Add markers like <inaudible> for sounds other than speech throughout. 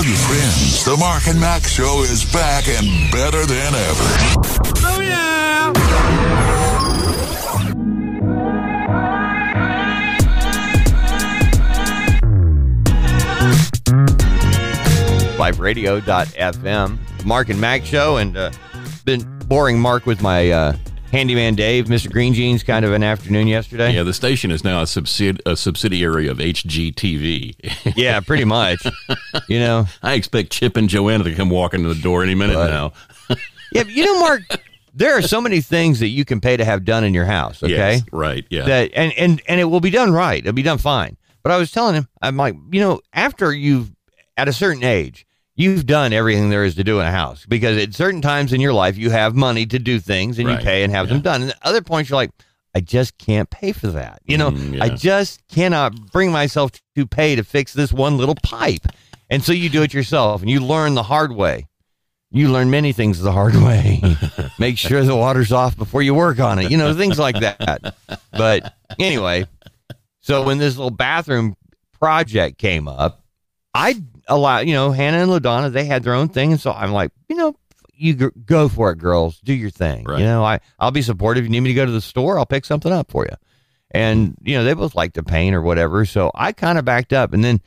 Tell your friends the Mark and Mack Show is back and better than ever. Oh, yeah. liferadio.fm. The Mark and Mack show, and uh, been boring Mark with my uh, handyman Dave, Mr. Green Jeans, kind of an afternoon yesterday. Yeah, the station is now a, subsidi- a subsidiary of HGTV. <laughs> Yeah, pretty much. you know, <laughs> I expect Chip and Joanna to come walking to the door any minute Right. now. <laughs> yeah, you know, Mark, there are so many things that you can pay to have done in your house. Okay, Yes, right. Yeah. that and and and it will be done right. It'll be done fine. But I was telling him, I'm like, you know, after you've at a certain age, you've done everything there is to do in a house because at certain times in your life you have money to do things and Right. you pay and have them done. And at other points you're like, I just can't pay for that. You know, Mm, I just cannot bring myself to pay to fix this one little pipe. And so you do it yourself and you learn the hard way. You learn many things the hard way. <laughs> Make sure the water's off before you work on it. You know, things like that. But anyway, so when this little bathroom project came up, I allow, you know, Hannah and LaDonna, they had their own thing. And so I'm like, you know, you g- go for it, girls. Do your thing. Right. You know, I, I'll be supportive. If you need me to go to the store, I'll pick something up for you. And, you know, they both like to paint or whatever. So I kind of backed up. And then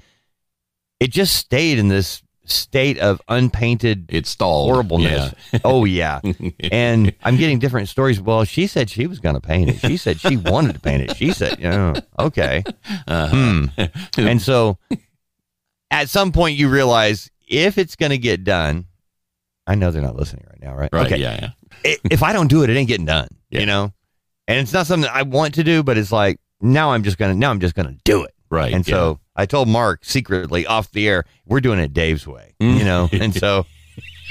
it just stayed in this state of unpainted It stalled. horribleness. Oh yeah. <laughs> and I'm getting different stories. Well, she said she was going to paint it. She said she wanted to paint it. She said, you know, okay. Hmm. <laughs> And so at some point you realize if it's going to get done, I know they're not listening right now, right? Right. Okay. Yeah. yeah. If I don't do it, it ain't getting done, Yeah. you know? And it's not something I want to do, but it's like, now I'm just going to, now I'm just going to do it. Right. And yeah. so I told Mark secretly off the air, we're doing it Dave's way, Mm. you know? <laughs> And so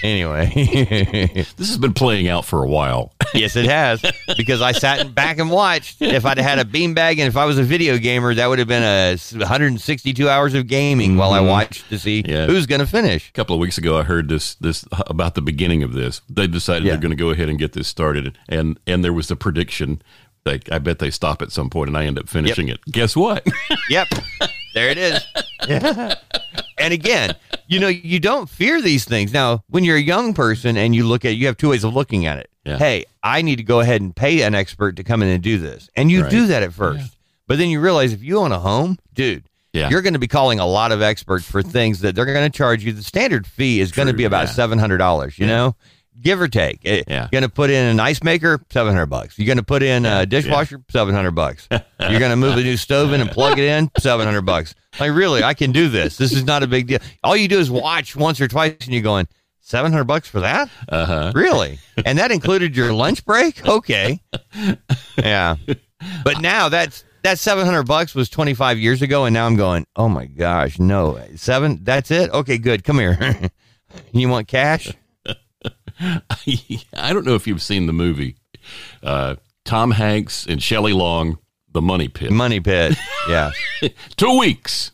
anyway, <laughs> this has been playing out for a while. <laughs> yes, it has because I sat back and watched. If I'd had a beanbag and if I was a video gamer, that would have been a s- 162 hours of gaming while I Mhm. watched to see Yeah. who's going to finish. A couple of weeks ago, I heard this this about the beginning of this. They decided Yeah. they're going to go ahead and get this started, and and there was the prediction. Like I bet they stop at some point, and I end up finishing it. Guess what? Yep. There it is. <laughs> and again, you know, you don't fear these things. Now, when you're a young person and you look at you have two ways of looking at it. Yeah. Hey, I need to go ahead and pay an expert to come in and do this. And you Right. do that at first. But then you realize if you own a home, dude, Yeah. you're going to be calling a lot of experts for things that they're going to charge you. The standard fee is going to be about yeah. $700, you Yeah. know? Give or take. Eh, Yeah. Going to put in an ice maker, 700 bucks. You're going to put in a dishwasher, 700 bucks. <laughs> You're going to move a new stove in and plug it in, 700 bucks. Like, really, I can do this. This is not a big deal. All you do is watch once or twice and you're going, 700 bucks for that? Uh huh. Really? And that included your lunch break? Okay. Yeah. But now that's that 700 bucks was 25 years ago and now I'm going, "Oh my gosh, no. 7 that's it? Okay, good. Come here. <laughs> you want cash?" <laughs> I don't know if you've seen the movie. Uh, Tom Hanks and Shelley Long, The Money Pit. Money pit. Yeah. <laughs> Two weeks.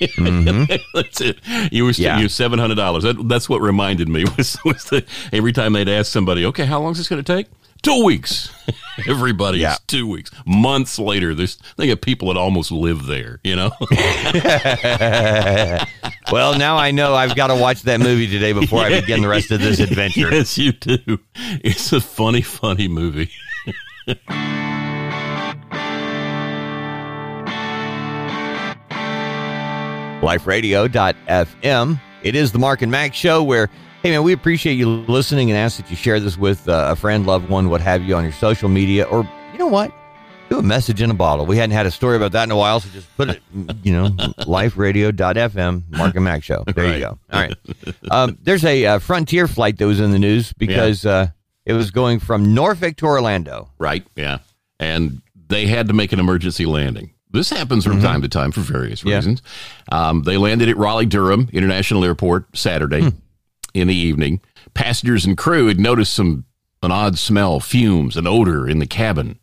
<laughs> that's it. You were Mm-hmm. Yeah. you seven hundred dollars. That, that's what reminded me was was the, every time they'd ask somebody, okay, how long is this going to take? Two weeks. <laughs> Everybody's Yeah. two weeks. Months later, there's they have people that almost live there. You know. <laughs> well, now I know I've got to watch that movie today before I begin the rest of this adventure. <laughs> yes, you do. It's a funny, funny movie. liferadio.fm. It is the Mark and Mack show where, hey man, we appreciate you listening and ask that you share this with uh, a friend, loved one, what have you, on your social media. Or, you know what? Do a message in a bottle. We hadn't had a story about that in a while, so just put it, <laughs> you know, liferadio.fm, Mark and Mack show. There you go. All right. Um, there's a uh, Frontier flight that was in the news because uh, it was going from Norfolk to Orlando. Right. Yeah. And they had to make an emergency landing. This happens from time to time for various Mm-hmm. Yeah. reasons. Um, they landed at Raleigh Durham International Airport Saturday Hmm. In the evening. Passengers and crew had noticed some an odd smell, fumes, an odor in the cabin,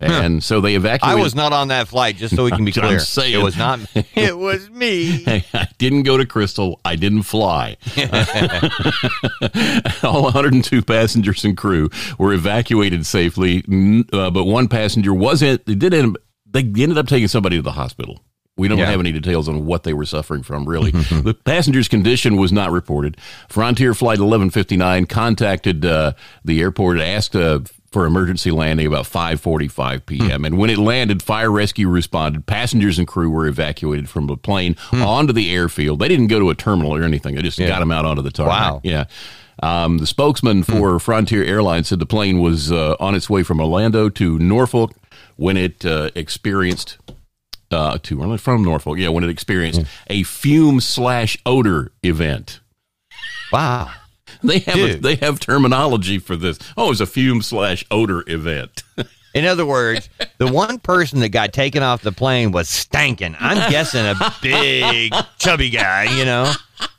and so they evacuated. I was not on that flight, just so we can be <laughs> I'm clear. saying. It was not. <laughs> It was me. I didn't go to Crystal. I didn't fly. <laughs> All 102 passengers and crew were evacuated safely, uh, but one passenger wasn't. They did end. They ended up taking somebody to the hospital We don't Yeah. have any details on what they were suffering from, really. <laughs> the passenger's condition was not reported. Frontier Flight 1159 contacted uh, the airport and asked uh, for emergency landing about 5:45 p.m. And when it landed, fire rescue responded. Passengers and crew were evacuated from the plane onto the airfield. They didn't go to a terminal or anything. They just got them out onto the tarmac. Wow. Yeah. Um, the spokesman for Frontier Airlines said the plane was uh, on its way from Orlando to Norfolk when it uh, experienced uh, to Orlando from Norfolk. Yeah, when it experienced a fume slash odor event. Wow. They have a, they have terminology for this. Oh, it was a fume slash odor event. In other words, the one person that got taken off the plane was stankin'. I'm guessing a big, chubby guy, you know?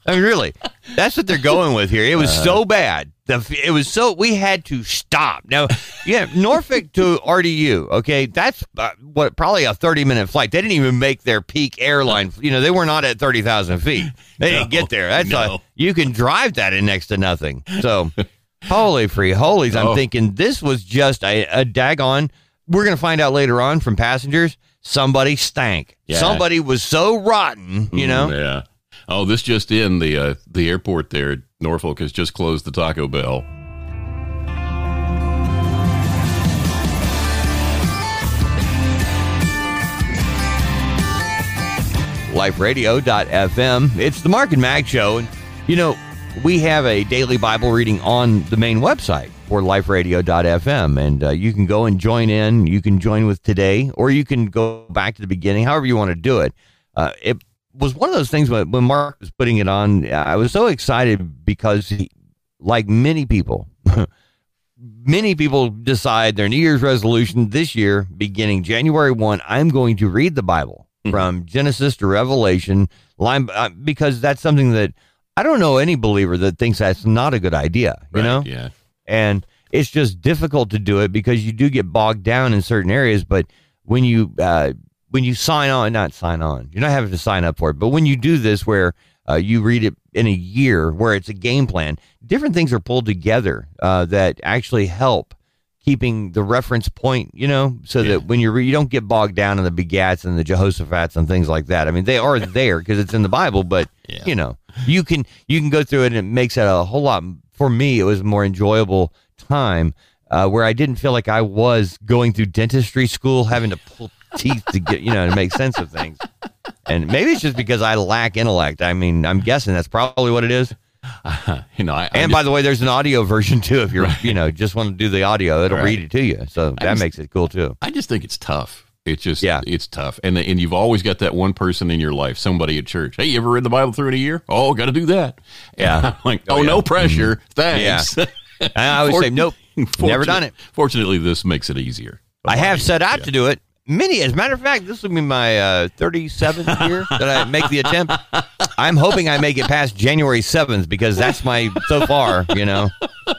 I mean, really, that's what they're going with here. It was so bad. The, it was so, we had to stop. Now, yeah, Norfolk to RDU, okay, that's uh, what, probably a 30 minute flight. They didn't even make their peak airline, you know, they were not at 30,000 feet. They didn't get there. That's no. a, you can drive that in next to nothing. So, holy free holies. I'm Oh. thinking this was just a, a daggone. We're going to find out later on from passengers. Somebody stank. Yeah. Somebody was so rotten, you know? Mm, yeah. Oh, this just in the uh, the airport there, Norfolk has just closed the Taco Bell. liferadio.fm. It's the Mark and Mack show. And, you know, we have a daily Bible reading on the main website for liferadio.fm. And uh, you can go and join in. You can join with today, or you can go back to the beginning, however you want to do it. Uh, it was one of those things when, when Mark was putting it on, I was so excited because, he, like many people, <laughs> many people decide their New Year's resolution this year, beginning January 1, I'm going to read the Bible from Genesis to Revelation, line uh, because that's something that I don't know any believer that thinks that's not a good idea, you Right, know? Yeah. And it's just difficult to do it because you do get bogged down in certain areas, but when you uh, when you sign on, not sign on, you're not having to sign up for it, but when you do this where uh, you read it in a year where it's a game plan, different things are pulled together uh, that actually help keeping the reference point, you know, so Yeah. that when you re- you don't get bogged down in the begats and the Jehoshaphat's and things like that. I mean, they are there because it's in the Bible, but Yeah. you know, you can you can go through it and it makes it a whole lot. For me, it was a more enjoyable time uh, where I didn't feel like I was going through dentistry school, having to pull teeth to get you know to make sense of things. And maybe it's just because I lack intellect. I mean, I'm guessing that's probably what it is. <laughs> You know, I, And just- by the way, there's an audio version too. If you're, you know, just want to do the audio, it'll Right. read it to you. So that just- makes it cool too. I just think it's tough. It's just Yeah. it's tough. And and you've always got that one person in your life, somebody at church. Hey, you ever read the Bible through in a year? Oh, got to do that. Yeah. <laughs> Like, Oh, oh, yeah. no pressure. Mm-hmm. Thanks. And I always say, <laughs> nope, never done it. Fortunately, this makes it easier. I have set out to do it. Many, as a matter of fact, this will be my uh, 37th <laughs> year that I make the attempt. I'm hoping I make it past January 7th because that's my so far. You know,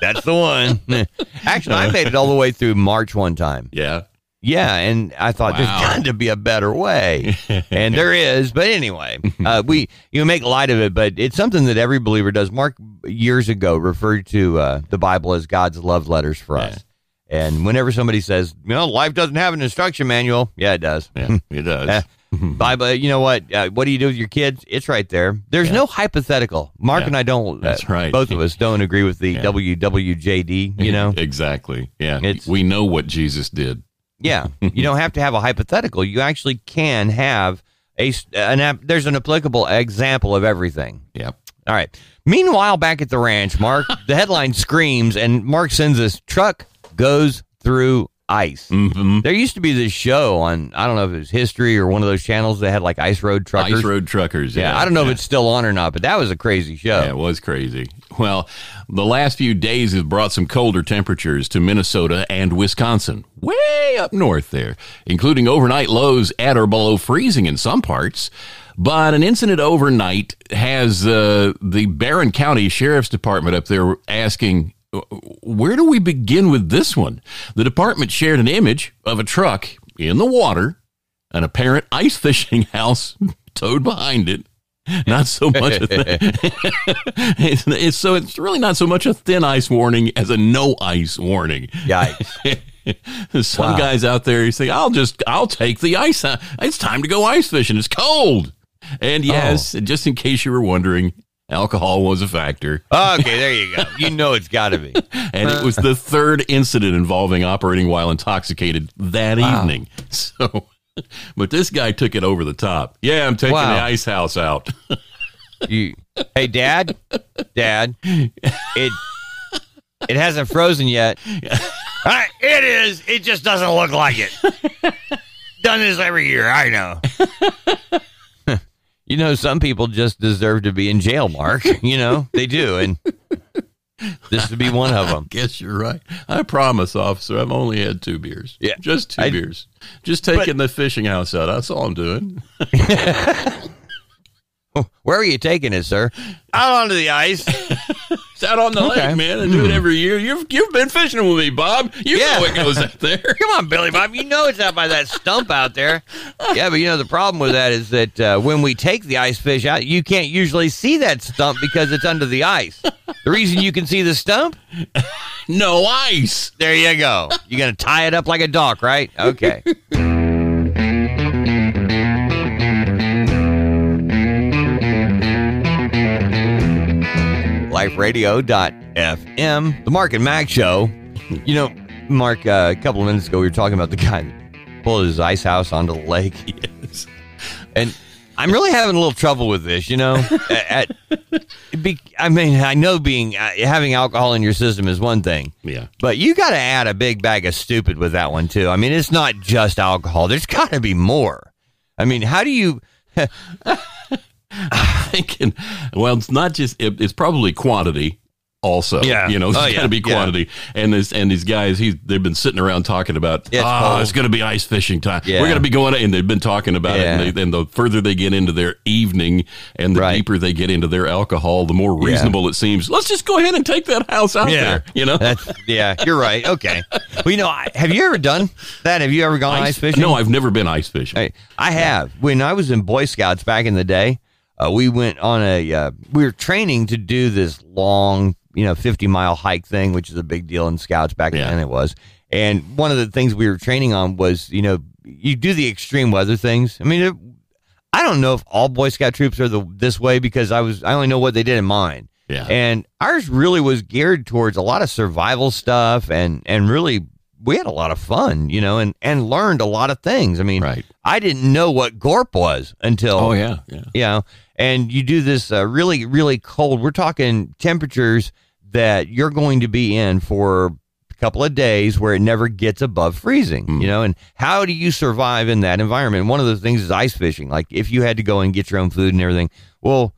that's the one. <laughs> Actually, I made it all the way through March one time. Yeah. Yeah, and I thought there's Wow. got to be a better way, and there is. But anyway, <laughs> uh, we you make light of it, but it's something that every believer does. Mark years ago referred to uh, the Bible as God's love letters for us, and whenever somebody says, "You know, life doesn't have an instruction manual," yeah, it does. Yeah, it <laughs> does. Eh, Bible, you know what? Uh, what do you do with your kids? It's right there. There's no hypothetical. Mark Yeah. and I don't. uh, That's right. Both of us don't agree with the Yeah. WWJD. You <laughs> know. exactly. Yeah. It's- we know what Jesus did. Yeah, you don't have to have a hypothetical. You actually can have a an app. There's an applicable example of everything. Yep. All right. Meanwhile, back at the ranch, Mark, the headline screams, and Mark sends this truck goes through ice. hmm There used to be this show on I don't know if it was History or one of those channels that had like ice road truckers. Ice road truckers. yeah, Yeah. I don't know yeah. if it's still on or not, but that was a crazy show. Yeah, it was crazy. Well, the last few days have brought some colder temperatures to Minnesota and Wisconsin, way up north there, including overnight lows at or below freezing in some parts. But an incident overnight has uh, the Barron County Sheriff's Department up there asking, where do we begin with this one? The department shared an image of a truck in the water, an apparent ice fishing <laughs> house towed behind it, not so much a th- <laughs> it's, it's so it's really not so much a thin ice warning as a no ice warning. Yikes. <laughs> Some Wow. guys out there, you say, "I'll just, I'll take the ice. Uh, it's time to go ice fishing. It's cold." And oh. yes, just in case you were wondering, alcohol was a factor, Okay, there you go. You know it's got to be. <laughs> and it was the third incident involving operating while intoxicated that evening. <laughs> So, but this guy took it over the top. Yeah, I'm taking Wow. the ice house out. You, hey, Dad, Dad, it it hasn't frozen yet. <laughs> It is. It just doesn't look like it. Done this every year. I know. You know, some people just deserve to be in jail, Mark. <laughs> You know, they do, and this would be one of them. <laughs> I Guess you're right. I promise, officer. I've only had two beers. Yeah. just two I- beers. Just taking the fishing house out. That's all I'm doing. <laughs> <laughs> Where are you taking it, sir? Out onto the ice. <laughs> It's out on the Okay. lake, man. I do it every year. You've you've been fishing with me, Bob. You Yeah. know what goes out <laughs> there. Come on, Billy Bob. You know it's out by that stump out there. Yeah, but you know the problem with that is that uh, when we take the ice fish out, you can't usually see that stump because it's under the ice. The reason you can see the stump, No ice. there you go. You're gonna tie it up like a dock, right? Okay. LifeRadio.fm, the Mark and Mack Show. You know, Mark, uh, a couple of minutes ago, we were talking about the guy that pulled his ice house onto the lake. <laughs> Yes. And I'm really having a little trouble with this, you know. At, be, I mean, I know being uh, having alcohol in your system is one thing, Yeah. but you got to add a big bag of stupid with that one too. I mean, it's not just alcohol. There's got to be more. I mean, how do you? <laughs> <laughs> Thinking, well, it's not just. It, it's probably quantity. Also, Yeah. you know, it's Oh, got yeah. to be Yeah. quantity. And this and these guys, he they've been sitting around talking about, It's ah, cold." it's going to be ice fishing time. Yeah. We're going to be going, and they've been talking about Yeah. it. And, they, and the further they get into their evening, and the Right. deeper they get into their alcohol, the more reasonable it seems. Let's just go ahead and take that house out there. You know, That's yeah. You're right. Okay. Well, you know, I, have you ever done that? Have you ever gone ice, fishing? No, I've never been ice fishing. Hey, I have. When I was in Boy Scouts back in the day, uh, we went on a. Uh, we were training to do this long, you know, fifty mile hike thing, which is a big deal in Scouts back Yeah. then. It was, and one of the things we were training on was, you know, you do the extreme weather things. I mean, it, I don't know if all Boy Scout troops are the this way because I was I only know what they did in mine. Yeah. And ours really was geared towards a lot of survival stuff and and really we had a lot of fun, you know, and and learned a lot of things. I mean, Right. I didn't know what gorp was until Oh yeah, yeah. you know, and you do this uh, really really cold. We're talking temperatures that you're going to be in for a couple of days where it never gets above freezing, Hmm. you know, and how do you survive in that environment? One of the things is ice fishing. Like if you had to go and get your own food and everything. Well,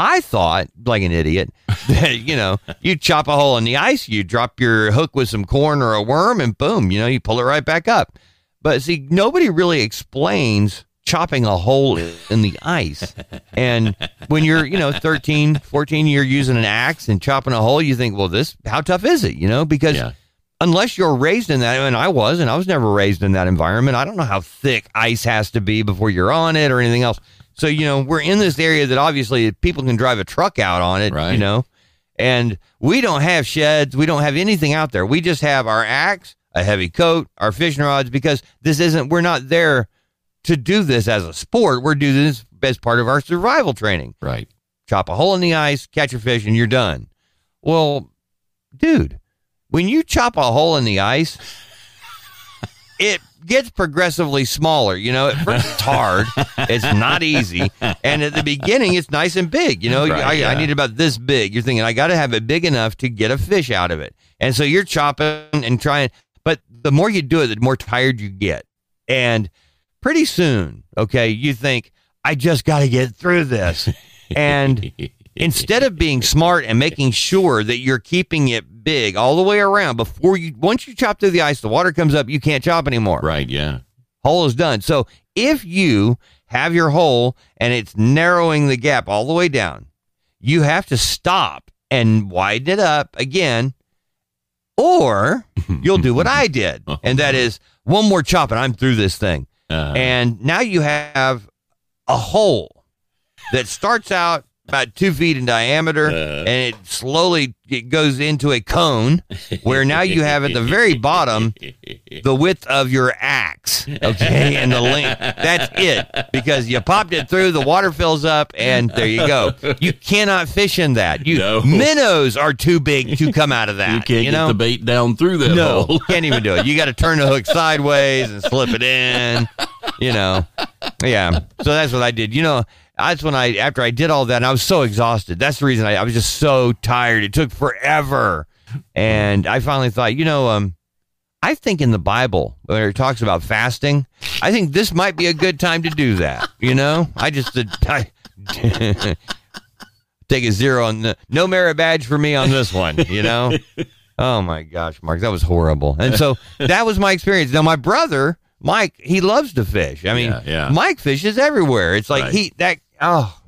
I thought, like an idiot, <laughs> that you know, you chop a hole in the ice, you drop your hook with some corn or a worm, and boom, you know, you pull it right back up. But see, nobody really explains chopping a hole in the ice. And when you're, you know, 13, 14, you're using an axe and chopping a hole, you think, well, this, how tough is it? You know, because Yeah. unless you're raised in that, and I was, and I was never raised in that environment, I don't know how thick ice has to be before you're on it or anything else. So, you know, we're in this area that obviously people can drive a truck out on it, Right. you know, and we don't have sheds. We don't have anything out there. We just have our axe, a heavy coat, our fishing rods, because this isn't, we're not there to do this as a sport. We're doing this as part of our survival training Right. chop a hole in the ice, catch a fish, and you're done. Well, dude, when you chop a hole in the ice, <laughs> it gets progressively smaller. You know, at first it's hard, <laughs> it's not easy, and at the beginning it's nice and big. You know, Right, I, yeah. I need about this big. You're thinking I got to have it big enough to get a fish out of it, and so you're chopping and trying. But the more you do it, the more tired you get, and pretty soon, okay, you think I just got to get through this, and <laughs> instead of being smart and making sure that you're keeping it big all the way around before you once you chop through the ice the water comes up you can't chop anymore Right. Yeah. hole is done so if you have your hole and it's narrowing the gap all the way down you have to stop and widen it up again or <laughs> you'll do what i did and that is one more chop and i'm through this thing Uh, and now you have a hole that starts out about two feet in diameter, Uh. and it slowly it goes into a cone, where now you have at the very bottom the width of your axe, okay, <laughs> and the length. That's it, because you popped it through, the water fills up, and there you go. You cannot fish in that. You No. minnows are too big to come out of that. You can't you get know? the bait down through that no, hole. can't even do it. You got to turn the hook sideways and slip it in. You know, yeah. So that's what I did. You know, that's when I after I did all that, and I was so exhausted. That's the reason I, I was just so tired. It took forever, and I finally thought, you know, um, I think in the Bible where it talks about fasting, I think this might be a good time to do that. You know, I just did. <laughs> I, Take a zero on the no merit badge for me on this one, you know? Oh my gosh, Mark, that was horrible. And so that was my experience. Now my brother, Mike, he loves to fish. I mean, Yeah, yeah. Mike fishes everywhere. It's like Right. he that oh,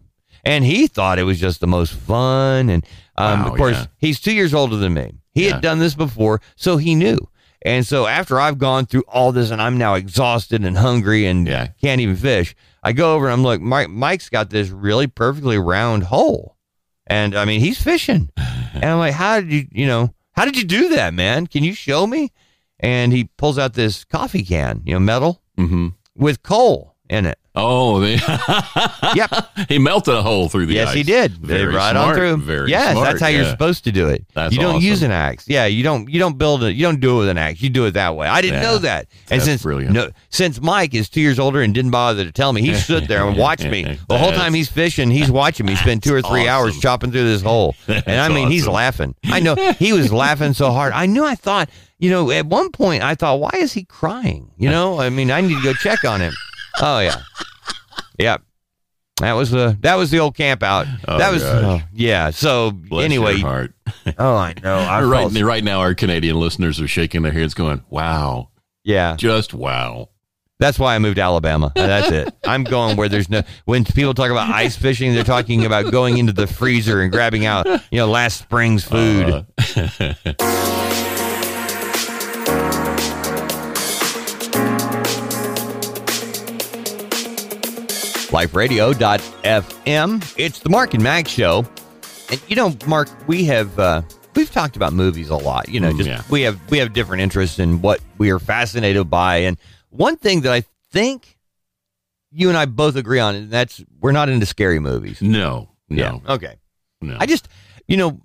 and he thought it was just the most fun. And um, Wow, of course, yeah. he's two years older than me. He Yeah. had done this before, so he knew. And so after I've gone through all this and I'm now exhausted and hungry and Yeah. can't even fish, I go over and I'm like, Mike, Mike's got this really perfectly round hole. And I mean, he's fishing. <laughs> And I'm like, how did you, you know, how did you do that, man? Can you show me? And he pulls out this coffee can, you know, metal hmm with coal in it. Oh, they, <laughs> Yep. he melted a hole through the yes, ice. he did. Very right smart. on through. Very yes, smart, that's how you're supposed to do it. That's you don't use an axe. Yeah, you don't. You don't build it. You don't do it with an axe. You do it that way. I didn't Yeah. know that. And That's since brilliant. no, since Mike is two years older and didn't bother to tell me, he <laughs> stood there and watched me the whole time he's fishing. He's watching me spend two or three hours chopping through this hole. <laughs> And I mean, he's laughing. I know he was laughing so hard. I knew. I thought, you know, at one point I thought, why is he crying? You know, I mean, I need to go check on him. Oh yeah, yep. That was the that was the old camp out. Oh, that was oh, yeah. So Bless anyway, <laughs> oh I know. I right, right now, our Canadian listeners are shaking their heads, going, "Wow, yeah. just wow." That's why I moved to Alabama. That's it. <laughs> I'm going where there's no. When people talk about ice fishing, they're talking about going into the freezer and grabbing out, you know, last spring's food. Uh, <laughs> liferadio.fm. It's the Mark and Max show. And you know, Mark, we have uh we've talked about movies a lot. You know, Mm, just yeah. we have we have different interests in what we are fascinated by. And one thing that I think you and I both agree on, and that's we're not into scary movies. no, no, Okay. no. I just, you know,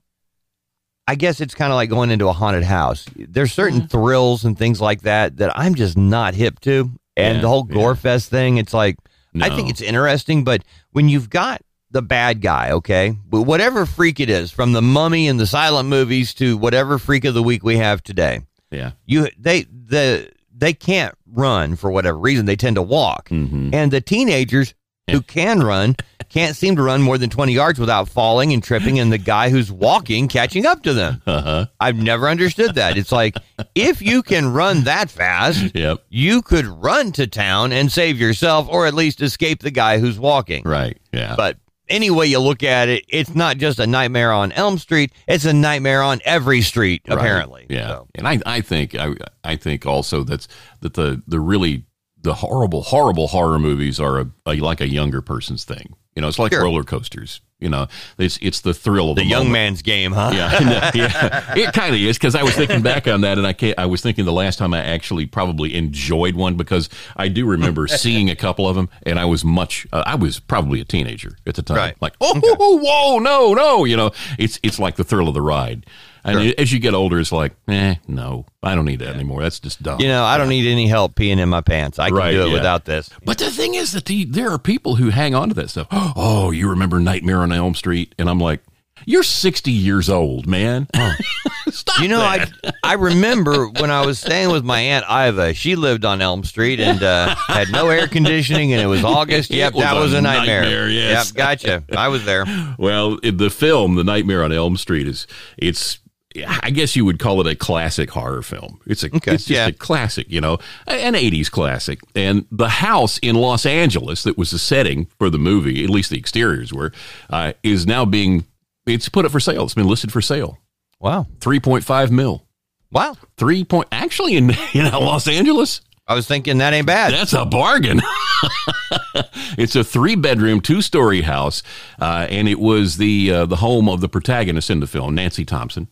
I guess it's kind of like going into a haunted house. There's certain Mm-hmm. thrills and things like that that I'm just not hip to. And Yeah, the whole yeah. gore fest thing, it's like I think it's interesting, but when you've got the bad guy, okay, but whatever freak it is, from the Mummy and the silent movies to whatever freak of the week we have today, yeah. you they the they can't run for whatever reason. They tend to walk, hmm and the teenagers who can run can't seem to run more than 20 yards without falling and tripping and the guy who's walking catching up to them. Uh-huh. I've never understood that. It's like if you can run that fast, Yep. you could run to town and save yourself or at least escape the guy who's walking. Right. Yeah. But any way you look at it, it's not just a nightmare on Elm Street, it's a nightmare on every street Right. apparently. Yeah. So, And I, I think I, I think also that's that the the really the horrible horrible horror movies are a, a like a younger person's thing. You know, it's like Sure. roller coasters. You know, it's it's the thrill of the the, young moment. man's game, huh? Yeah, <laughs> yeah, it kind of is because I was thinking back on that, and I can't, I was thinking the last time I actually probably enjoyed one because I do remember <laughs> seeing a couple of them, and I was much, uh, I was probably a teenager at the time, Right. like oh, whoa, no, no, you know, it's it's like the thrill of the ride, and Sure. as you get older, it's like, eh, no, I don't need that anymore. That's just dumb. You know, I don't need any help peeing in my pants. I can Right, do it yeah. without this. But the thing is that the, there are people who hang on to that stuff. <gasps> Oh, you remember Nightmare on Elm Street? And I'm like, you're 60 years old, man. <laughs> Stop You know, that. I I remember when I was staying with my aunt Iva. She lived on Elm Street and uh, had no air conditioning, and it was August. Yep, was that was a nightmare. nightmare, yes. Yep, gotcha. I was there. <laughs> Well, in the film, The Nightmare on Elm Street is it's I guess you would call it a classic horror film. It's a Okay, it's just yeah. a classic, you know, an 80s classic. And the house in Los Angeles that was the setting for the movie, at least the exteriors were, uh, is now being it's put up for sale. It's been listed for sale. Wow, 3.5 mil. wow. 3 point actually in <laughs> in Los Angeles. I was thinking that ain't bad. That's a bargain. <laughs> it's a three bedroom, two story house, uh, and it was the uh, the home of the protagonist in the film, Nancy Thompson.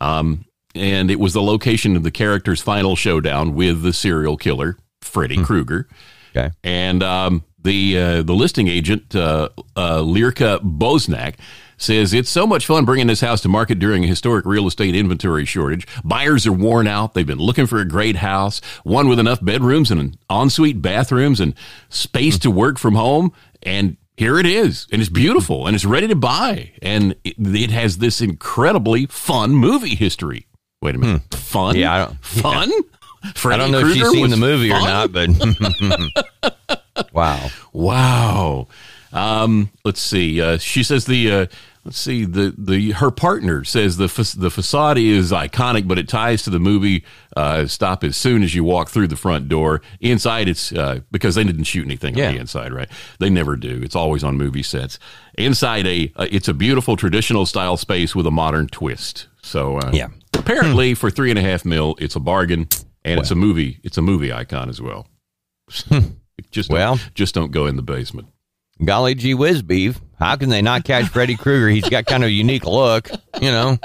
Um, and it was the location of the character's final showdown with the serial killer, Freddy Krueger. Okay. And um, the uh, the listing agent, uh, uh, Lirka Bosnak, says it's so much fun bringing this house to market during a historic real estate inventory shortage. Buyers are worn out. They've been looking for a great house, one with enough bedrooms and an ensuite bathrooms and space to work from home. And here it is, and it's beautiful, and it's ready to buy, and it, it has this incredibly fun movie history. Wait a minute, fun? Hmm. Yeah, I don't- fun. I Freddy don't know if she's Krueger seen the movie or not, but <laughs> wow. Wow. Um, let's see. Uh, she says the uh, let's see the the her partner says the fa- the facade is iconic, but it ties to the movie. Uh, stop as soon as you walk through the front door. Inside, it's uh, because they didn't shoot anything Yeah. on the inside, right? They never do. It's always on movie sets. Inside, a uh, it's a beautiful traditional style space with a modern twist. So uh, Yeah. apparently for three and a half mil, it's a bargain, and it's a movie. It's a movie icon as well. just don't- Well. just don't go in the basement. Golly gee whiz beef. How can they not catch Freddy Krueger? He's got kind of a unique look, you know.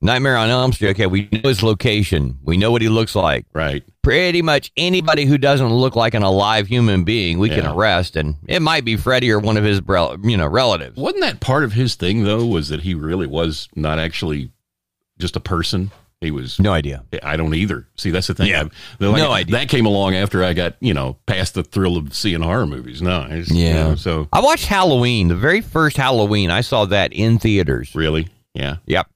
Nightmare on Elm Street. Okay, we know his location. We know what he looks like. Right. Pretty much anybody who doesn't look like an alive human being, we can arrest, and it might be Freddy or one of his, you know, relatives. Wasn't that part of his thing though? Was that he really was not actually just a person? He was. No idea. I don't either. See, that's the thing. Yeah. I- like- No idea. That came along after I got you know past the thrill of seeing horror movies. No. you Yeah. know, so I watched Halloween, the very first Halloween. I saw that in theaters. really, yeah. Yep.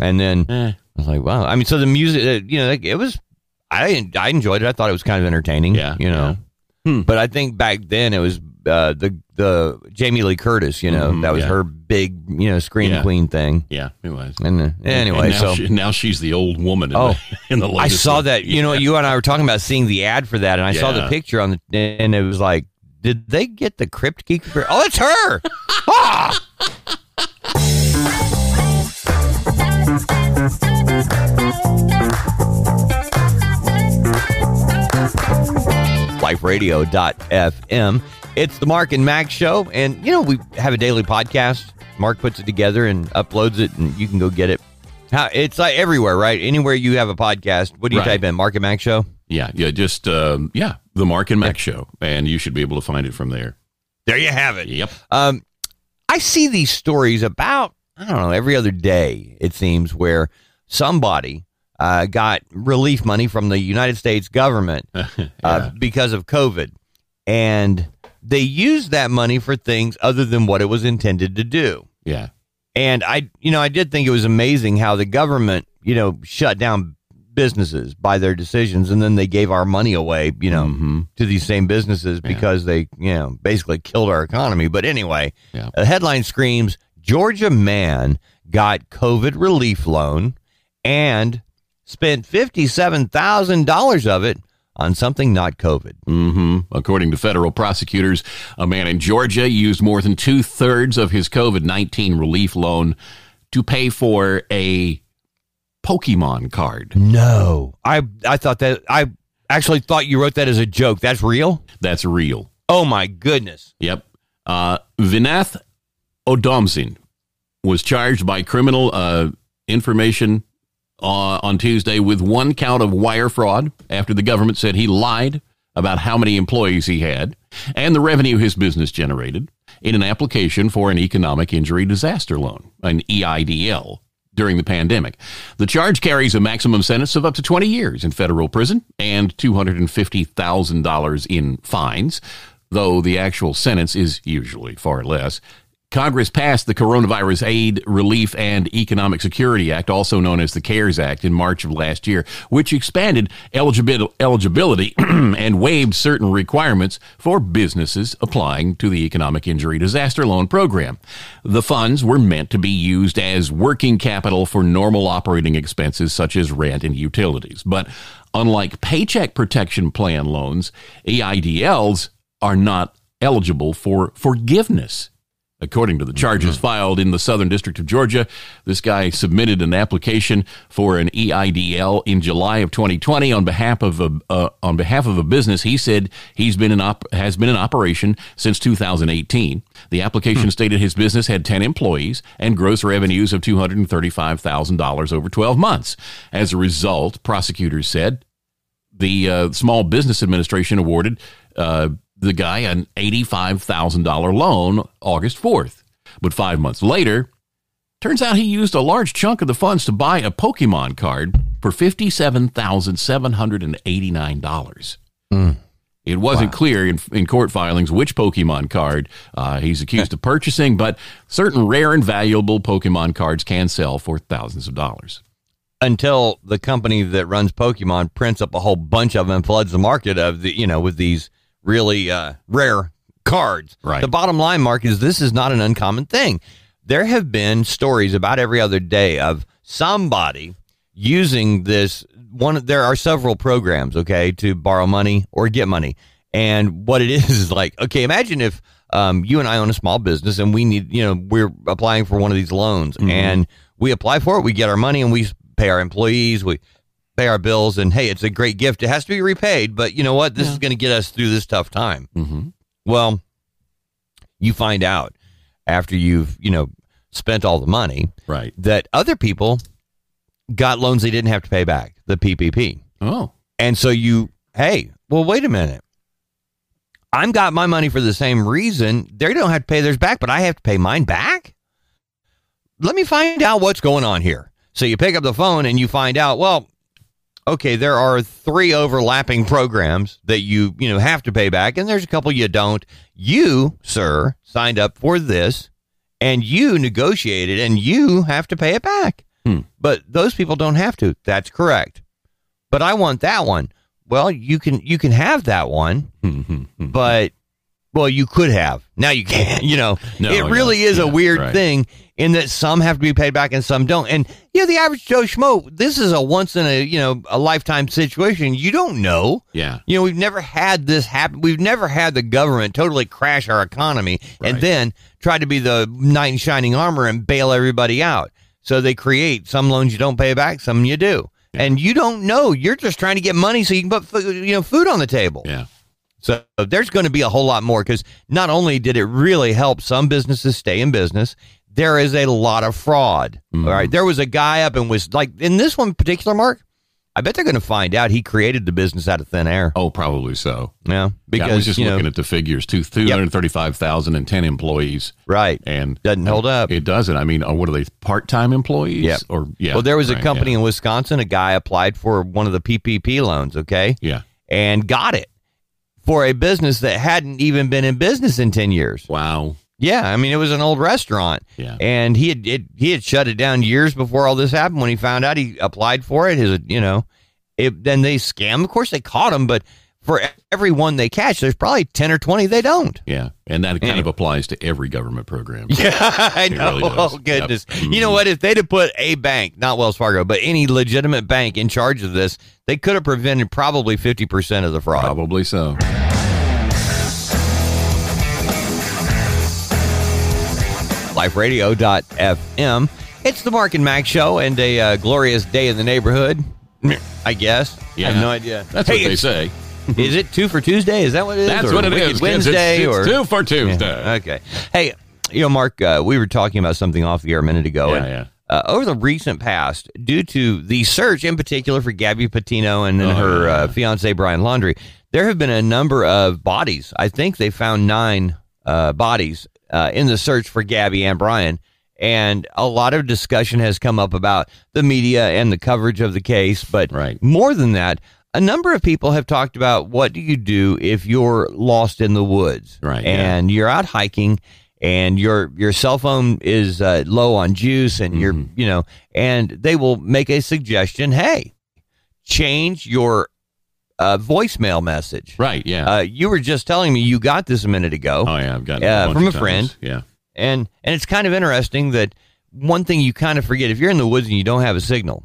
And then Eh. I was like, wow. I mean, so the music, uh, you know, like, it was. I I enjoyed it. I thought it was kind of entertaining. Yeah, You know. Hmm. But I think back then it was uh, the the Jamie Lee Curtis. You know, Mhm, that was yeah. her big you know scream Yeah. queen thing. Yeah, it was. And uh, anyway, And now so she, now she's the old woman. In Oh, the, <laughs> in the I saw one. that. You know, you and I were talking about seeing the ad for that, and I saw the picture on the, and it was like, did they get the Crypt Keeper? Oh, it's her. <laughs> ah! liferadio.fm. It's the Mark and Max show. And, you know, we have a daily podcast. Mark puts it together and uploads it, and you can go get it. How, it's like everywhere, right? Anywhere you have a podcast, what do you Right. type in? Mark and Max show? Yeah, yeah, just um, yeah, the Mark and Mack show, and you should be able to find it from there. There you have it. Yep. Um, I see these stories about, I don't know, every other day, it seems, where somebody uh, got relief money from the United States government <laughs> uh, because of COVID. And they used that money for things other than what it was intended to do. Yeah. And I, you know, I did think it was amazing how the government, you know, shut down businesses by their decisions, and then they gave our money away, you know, Mhm. to these same businesses because they, you know, basically killed our economy. But anyway, Yeah. the headline screams: Georgia man got COVID relief loan and spent fifty-seven thousand dollars of it on something not COVID. Mm-hmm. According to federal prosecutors, a man in Georgia used more than two thirds of his COVID 19 relief loan to pay for a Pokemon card. No, I I thought that I actually thought you wrote that as a joke. That's real. That's real. Oh my goodness. Yep. Uh, Vinath Oudomsine was charged by criminal uh, information uh, on Tuesday with one count of wire fraud after the government said he lied about how many employees he had and the revenue his business generated in an application for an economic injury disaster loan, an EIDL. During the pandemic. The charge carries a maximum sentence of up to 20 years in federal prison and $250,000 in fines, though the actual sentence is usually far less. Congress passed the Coronavirus Aid, Relief, and Economic Security Act, also known as the CARES Act, in March of last year, which expanded eligibil- eligibility <clears throat> and waived certain requirements for businesses applying to the Economic Injury Disaster Loan Program. The funds were meant to be used as working capital for normal operating expenses such as rent and utilities. But unlike Paycheck Protection Plan loans, EIDLs are not eligible for forgiveness According to the charges filed in the Southern District of Georgia, this guy submitted an application for an EIDL in July of 2020 on behalf of a uh, on behalf of a business. He said he's been in op- has been in operation since 2018. The application stated his business had 10 employees and gross revenues of $235,000 over 12 months. As a result, prosecutors said the uh, Small Business Administration awarded uh, the guy an $85,000 loan August 4th. But five months later, turns out he used a large chunk of the funds to buy a Pokemon card for $57,789. It wasn't clear in, in court filings which Pokemon card uh, he's accused of purchasing, but certain rare and valuable Pokemon cards can sell for thousands of dollars. until the company that runs Pokemon prints up a whole bunch of them and floods the market of the you know with these really uh, rare cards. Right. The bottom line, Mark, is this is not an uncommon thing. There have been stories about every other day of somebody using this one. There are several programs, okay, to borrow money or get money, and what it <laughs> is is like, okay, imagine if. Um, you and I own a small business and we need, you know, we're applying for one of these loans and we apply for it. We get our money and we pay our employees. We pay our bills and hey, it's a great gift. It has to be repaid, but you know what? This is going to get us through this tough time. Mm-hmm. Well, you find out after you've, you know, spent all the money Right. that other people got loans they didn't have to pay back, the PPP. Oh, And so you, hey, well, wait a minute. I'm got my money for the same reason. They don't have to pay theirs back, but I have to pay mine back. Let me find out what's going on here. So you pick up the phone and you find out, well, okay, there are three overlapping programs that you, you know, have to pay back and there's a couple you don't. You, sir, signed up for this and you negotiated and you have to pay it back. Hmm. But those people don't have to. That's correct but I want that one. Well, you can you can have that one, <laughs> but well, you could have. Now you can't. <laughs> You know, No, it really yeah, is a weird right. thing in that some have to be paid back and some don't. And you know, the average Joe Schmo, this is a once in a you know a lifetime situation. You don't know. yeah. You know, we've never had this happen. We've never had the government totally crash our economy and then try to be the knight in shining armor and bail everybody out. So they create some loans you don't pay back, some you do. And you don't know. You're just trying to get money so you can put food, you know food on the table. Yeah. So there's going to be a whole lot more because not only did it really help some businesses stay in business, there is a lot of fraud. Mhm. All right. There was a guy up and was like, in this one particular, Mark, I bet they're going to find out he created the business out of thin air. Oh, probably so. Yeah. Because, I was just you know, looking at the figures: two two hundred thirty-five thousand and ten employees, right. and Doesn't hold up. It doesn't. I mean, uh, what are they? Part-time employees? Yeah. Or yeah. well, there was a company Yeah. in Wisconsin, a guy applied for one of the PPP loans, okay, yeah. and got it for a business that hadn't even been in business in 10 years. Wow. Yeah, I mean it was an old restaurant, Yeah. and he had it, he had shut it down years before all this happened. When he found out, he applied for it. His, you know, it, then they scam. Of course, they caught him, but for every one they catch, there's probably ten or twenty they don't. Yeah. And that kind Anyway. of applies to every government program. <laughs> Yeah, I know. really oh goodness! Yep. You know Mhm. what? If they'd have put a bank, not Wells Fargo, but any legitimate bank in charge of this, they could have prevented probably fifty percent of the fraud. Probably so. liferadio.fm. It's the Mark and Max show and a uh, glorious day in the neighborhood, I guess. I Yeah. have no idea. That's Hey, what they say. <laughs> Is it two for Tuesday? Is that what it is? That's Or what it is. Wednesday it's, or two for Tuesday. Yeah, Okay. Hey, you know, Mark, uh, we were talking about something off the air a minute ago. Yeah, and, yeah. Uh, over the recent past, due to the search in particular for Gabby Petito and then Oh, her yeah. uh, fiance Brian Laundrie, there have been a number of bodies. I think they found nine uh, bodies uh, in the search for Gabby and Brian. And a lot of discussion has come up about the media and the coverage of the case. But Right. more than that, a number of people have talked about what do you do if you're lost in the woods Right, yeah. and you're out hiking and your your cell phone is uh, low on juice and you're Mm-hmm. you know and they will make a suggestion hey change your uh, voicemail message Right. Yeah. uh, you were just telling me you got this a minute ago oh yeah. I've got uh, from a friend. Yeah. and and it's kind of interesting that one thing you kind of forget if you're in the woods and you don't have a signal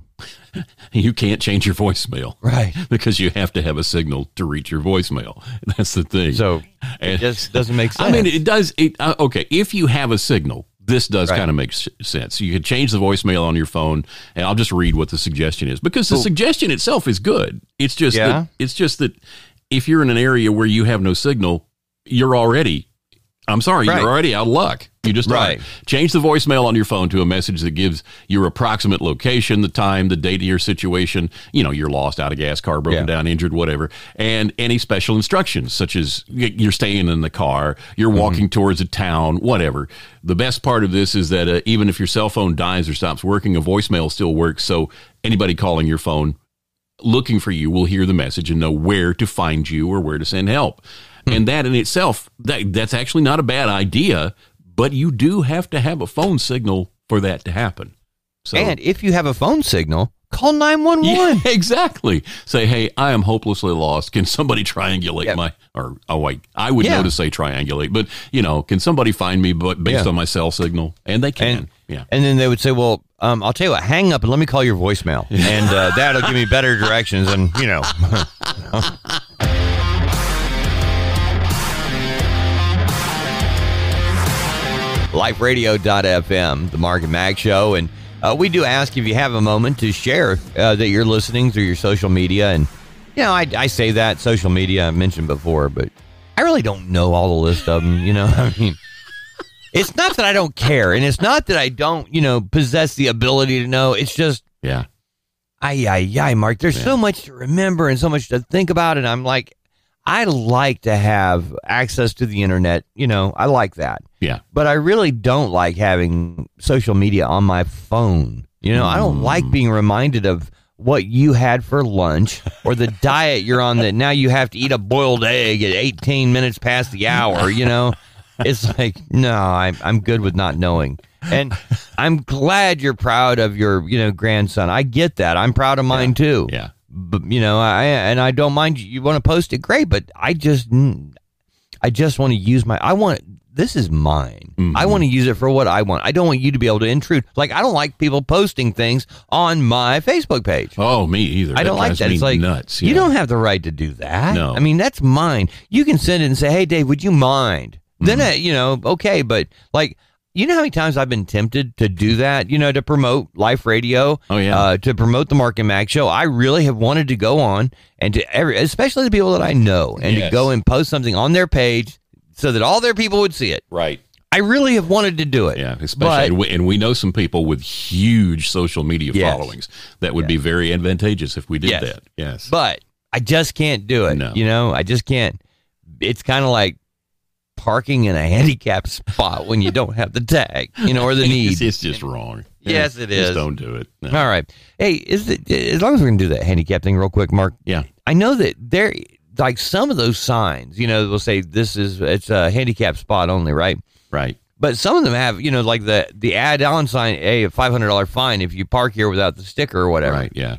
<laughs> you can't change your voicemail. Right. <laughs> Because you have to have a signal to reach your voicemail. <laughs> That's the thing. So And- it just doesn't make sense. I mean, it does. It, uh, okay, if you have a signal, this does Right. kind of make sense. You could change the voicemail on your phone, and I'll just read what the suggestion is because the suggestion itself is good. It's just Yeah. that it's just that if you're in an area where you have no signal, you're already. I'm sorry, Right. you're already out of luck. You just Right. change the voicemail on your phone to a message that gives your approximate location, the time, the date of your situation. You know, you're lost, out of gas, car broken Yeah. down, injured, whatever, and any special instructions such as you're staying in the car, you're Mm-hmm. walking towards a town, whatever. The best part of this is that uh, even if your cell phone dies or stops working, a voicemail still works. So anybody calling your phone looking for you will hear the message and know where to find you or where to send help. Hmm. And that in itself, that, that's actually not a bad idea, but you do have to have a phone signal for that to happen. So and if you have a phone signal, call 911. <laughs> yeah, exactly. Say, hey, I am hopelessly lost. Can somebody triangulate Yeah. my or oh wait, I would Yeah. know to say triangulate, but you know, can somebody find me but based Yeah. on my cell signal? And they can. And, yeah. and then they would say, well, um, I'll tell you what, hang up and let me call your voicemail. <laughs> And uh, that'll give me better directions. And, you know, <laughs> liferadio.fm, the Mark and Mack Show. And uh, we do ask if you have a moment to share uh, that you're listening through your social media. And, you know, I, I say that social media I mentioned before, but I really don't know all the list of them. You know, <laughs> I mean, it's not that I don't care, and it's not that I don't, you know, possess the ability to know. It's just, Yeah. ay, ay, ay, Mark. There's so much to remember and so much to think about, and I'm like, I like to have access to the internet. You know, I like that, Yeah. but I really don't like having social media on my phone. You know, I don't like mm. being reminded of what you had for lunch or the <laughs> diet you're on that now you have to eat a boiled egg at 18 minutes past the hour, you know? It's like, no, I'm, I'm good with not knowing. And I'm glad you're proud of your, you know, grandson. I get that. I'm proud of mine too. Yeah. But, you know, I, and I don't mind you, you want to post it. Great. But I just, I just want to use my, I want, this is mine. I want to use it for what I want. I don't want you to be able to intrude. Like, I don't like people posting things on my Facebook page. Oh, me either. I don't like that. It's like nuts. You don't have the right to do that. No. I mean that's mine. You can send it and say, "Hey, Dave, would you mind?" Then Mm-hmm. uh, you know, okay. But like, you know how many times I've been tempted to do that? You know, to promote Life Radio. Oh, yeah. Uh, to promote the Mark and Mack show. I really have wanted to go on and to every, especially the people that I know, and Yes. to go and post something on their page so that all their people would see it. Right. I really have wanted to do it. Yeah, But- especially and we, and we know some people with huge social media Yes. followings that would be very advantageous if we did Yes. that. Yes. but I just can't do it. No. You know, I just can't. It's kind of like parking in a handicapped spot when you don't have the tag, you know, or the <laughs> need. it's, it's just wrong. Yes, it is. Just don't do it. No. All right. Hey, is it as long as we're gonna do that handicap thing real quick, Mark? Yeah. I know that there, like some of those signs, you know, they'll say this is it's a handicap spot only, right? Right. But some of them have, you know, like the the add-on sign, hey, a five hundred dollar fine if you park here without the sticker or whatever. Right. Yeah.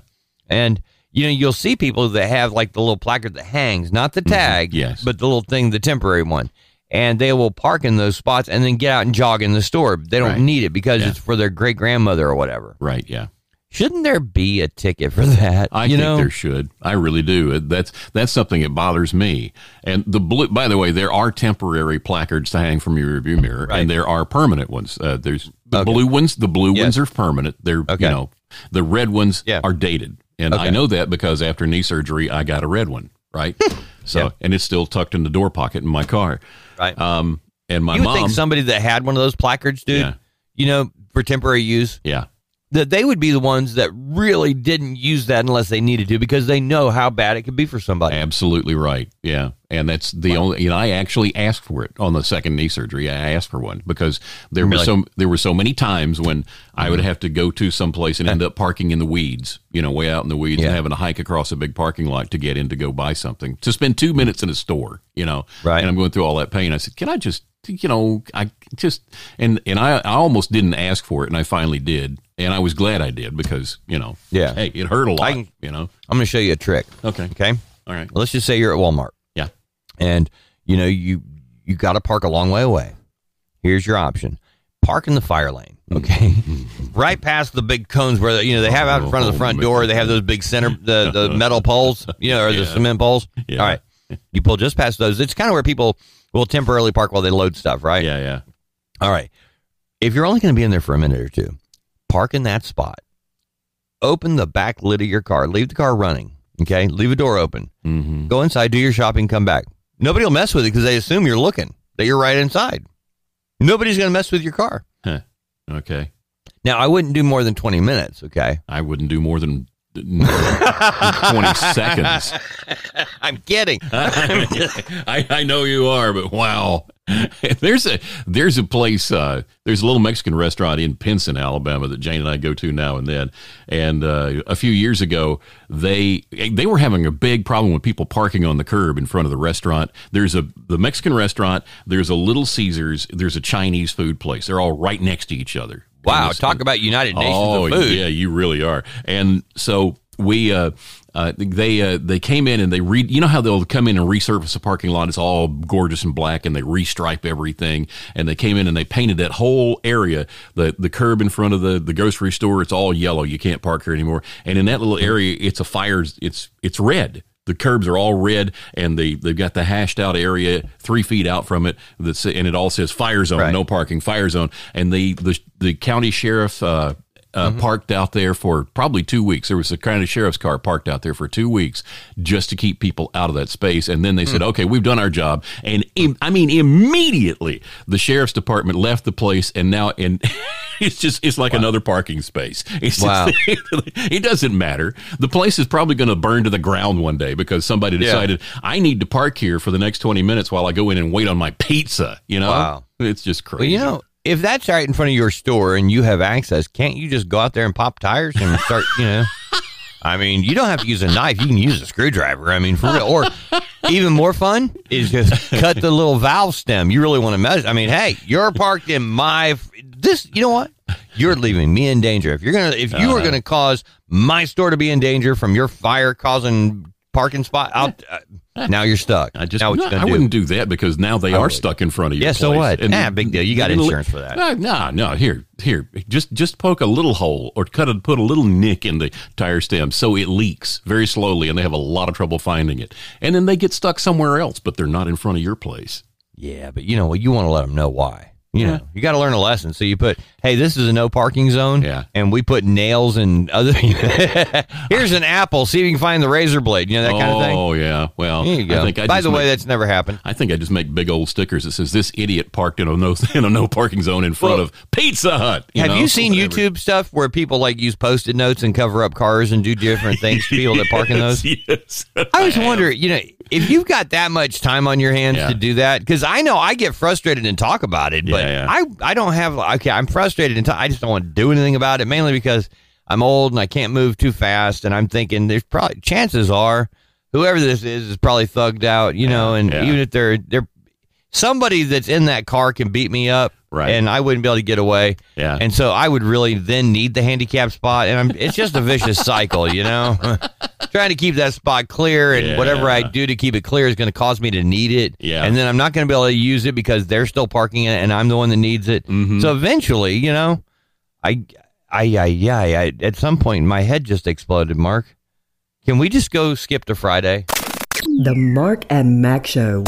And you know, you'll see people that have like the little placard that hangs, not the tag, Mm-hmm. yes. but the little thing, the temporary one. And they will park in those spots and then get out and jog in the store. They don't Right. need it because Yeah. it's for their great grandmother or whatever. Right. Yeah. Shouldn't there be a ticket for that? I think know, there should. I really do. That's that's something that bothers me. And the blue. By the way, there are temporary placards to hang from your rearview mirror, Right. and there are permanent ones. Uh, there's the Okay. blue ones. The blue Yes. ones are permanent. They're Okay. you know the red ones Yeah. are dated, and I know that because after knee surgery, I got a red one. Right. <laughs> so Yeah. and it's still tucked in the door pocket in my car. Right? Um. And my you would mom. think somebody that had one of those placards, dude, Yeah. you know, for temporary use, yeah. That they would be the ones that really didn't use that unless they needed to because they know how bad it could be for somebody. Absolutely right. Yeah. And that's the only, you know, I actually asked for it on the second knee surgery. I asked for one because there were so, there were so many times when I would mm-hmm. have to go to some place and end up parking in the weeds, you know, way out in the weeds Yeah. and having to hike across a big parking lot to get in to go buy something to spend two minutes in a store, you know, Right. And I'm going through all that pain. I said, can I just, you know, I just, and, and I, I almost didn't ask for it and I finally did. And I was glad I did because, you know, Yeah. hey, it hurt a lot, can- you know? I'm going to show you a trick. Okay. Okay. All right. Well, let's just say you're at Walmart. Yeah. and you know you you got to park a long way away. Here's your option: park in the fire lane. Hmm. Okay, <laughs> right past the big cones where you know they have out in front of the front door. They have those big center the the <laughs> metal poles, you know, or the Yeah. cement poles. Yeah. All right, you pull just past those. It's kind of where people will temporarily park while they load stuff, right? Yeah, yeah. All right. If you're only going to be in there for a minute or two, park in that spot. Open the back lid of your car. Leave the car running. Okay. Leave a door open. Mm-hmm. Go inside, do your shopping, come back. Nobody will mess with it because they assume you're looking, that you're right inside. Nobody's going to mess with your car. Okay. Now, I wouldn't do more than 20 minutes. Okay. I wouldn't do more than 20 seconds. <laughs> I'm kidding. <laughs> I, I know you are, but wow. There's a there's a place uh, there's a little Mexican restaurant in Pinson, Alabama that Jane and I go to now and then. And uh, a few years ago, they they were having a big problem with people parking on the curb in front of the restaurant. There's a the Mexican restaurant. There's a Little Caesars. There's a Chinese food place. They're all right next to each other. Wow. Talk about United Nations oh, of food. yeah, you really are. And so we, uh, uh, they uh, they came in and they re you know how they'll come in and resurface a parking lot? It's all gorgeous and black and they restripe everything. And they came in and they painted that whole area the the curb in front of the the grocery store. It's all yellow. You can't park here anymore. And in that little area it's a fire it's it's red the curbs are all red and they they've got the hashed out area three feet out from it that's and it all says fire zone Right. no parking fire zone and the the, the county sheriff uh, uh, parked out there for probably two weeks. There was a county sheriff's car parked out there for two weeks just to keep people out of that space. And then they said, "Okay, we've done our job." And im- I mean, immediately the sheriff's department left the place, and now and <laughs> it's just it's like another parking space. <laughs> It's Wow. just, <laughs> it doesn't matter. The place is probably going to burn to the ground one day because somebody Yeah. decided I need to park here for the next twenty minutes while I go in and wait on my pizza. You know, Wow. it's just crazy. Well, you know, if that's right in front of your store and you have access, can't you just go out there and pop tires and start, you know? I mean, you don't have to use a knife. You can use a screwdriver. I mean, for real. Or even more fun is just cut the little valve stem. You really want to measure. I mean, hey, you're parked in my this. You know what? You're leaving me in danger. If you're gonna, if you are Uh-huh. gonna cause my store to be in danger from your fire causing parking spot, I'll, uh, now you're stuck. I just now what no, you gonna I do? wouldn't do that because now they I are would. stuck in front of you. Yeah, so what? And Nah, big deal. You got insurance for that. No, no, no. Here, here. Just just poke a little hole or cut a, put a little nick in the tire stem so it leaks very slowly, and they have a lot of trouble finding it. And then they get stuck somewhere else, but they're not in front of your place. Yeah, but you know what? You want to let them know why. You know, you got to learn a lesson. So you put, hey, this is a no parking zone. Yeah. And we put nails and other. <laughs> Here's an apple. See if you can find the razor blade. You know that oh kind of thing. Oh yeah. Well, There you go. I think I By the way, that's never happened. I think I just make big old stickers that says this idiot parked in a no <laughs> in a no parking zone in front Well, of Pizza Hut. Have know? you seen Whatever. YouTube stuff where people like use post-it notes and cover up cars and do different things to people that park in those? <laughs> yes. I always wonder, you know, if you've got that much time on your hands Yeah. to do that, because I know I get frustrated and talk about it, but Yeah, yeah. I I don't have okay, I'm frustrated and I just don't want to do anything about it, mainly because I'm old and I can't move too fast, and I'm thinking there's probably chances are whoever this is is probably thugged out, you know, and yeah. even if they're they're somebody that's in that car can beat me up. Right. And I wouldn't be able to get away. Yeah. And so I would really then need the handicap spot. And I'm, it's just a vicious cycle, you know? <laughs> Trying to keep that spot clear and whatever I do to keep it clear is going to cause me to need it. Yeah. And then I'm not going to be able to use it because they're still parking it and I'm the one that needs it. Mhm. So eventually, you know, I, I, I, yeah, I, at some point my head just exploded, Mark. Can we just go skip to Friday? The Mark and Mack Show.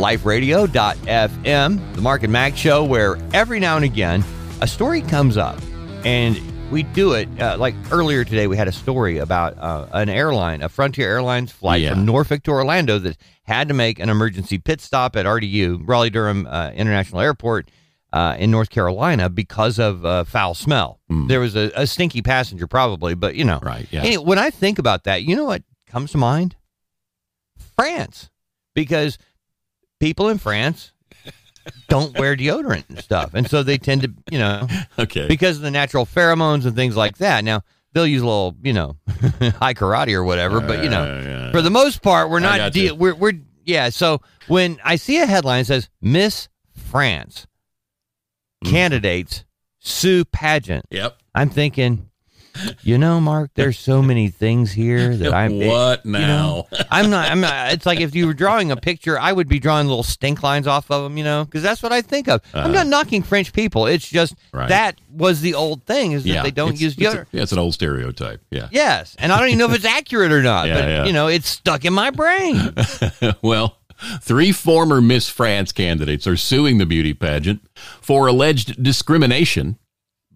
liferadio.fm, the Mark and Mack show, where every now and again a story comes up and we do it. Uh, like earlier today, we had a story about uh, an airline, a Frontier Airlines flight Yeah. from Norfolk to Orlando that had to make an emergency pit stop at RDU, Raleigh Durham uh, International Airport. Uh, in North Carolina, because of uh, foul smell, there was a, a stinky passenger, probably, but you know, Right, yeah. Anyway, when I think about that, you know what comes to mind? France, because people in France don't wear deodorant and stuff, and so they tend to, you know, Okay. because of the natural pheromones and things like that. Now they'll use a little, you know, <laughs> Hai Karate or whatever, but you know, Uh, for the most part, we're not. De- we're we're yeah. So when I see a headline that says Miss France Mm. candidates sue pageant, Yep. I'm thinking, You know, Mark, there's so many things here that <laughs> I'm. what you now? know, <laughs> I'm not. I'm not. It's like if you were drawing a picture, I would be drawing little stink lines off of them. You know, because that's what I think of. I'm not knocking French people. It's just Uh-huh. Right. that was the old thing is that yeah, they don't use deodorant. yeah, it's an old stereotype. Yeah. Yes, and I don't even know if it's <laughs> accurate or not. Yeah, but yeah. you know, it's stuck in my brain. well, three former Miss France candidates are suing the beauty pageant for alleged discrimination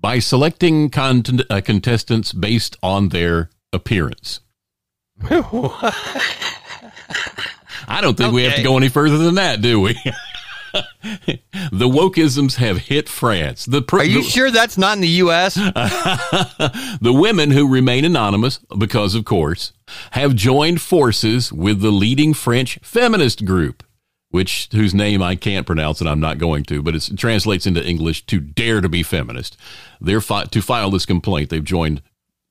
by selecting cont- uh, contestants based on their appearance. <laughs> I don't think we have to go any further than that, do we? <laughs> the wokeisms have hit France. The pr- Are you the- sure that's not in the U.S.? <laughs> the women who remain anonymous, because of course, have joined forces with the leading French feminist group, which whose name I can't pronounce and I'm not going to, but it translates into English to dare to be feminist. They're fi- to file this complaint. They've joined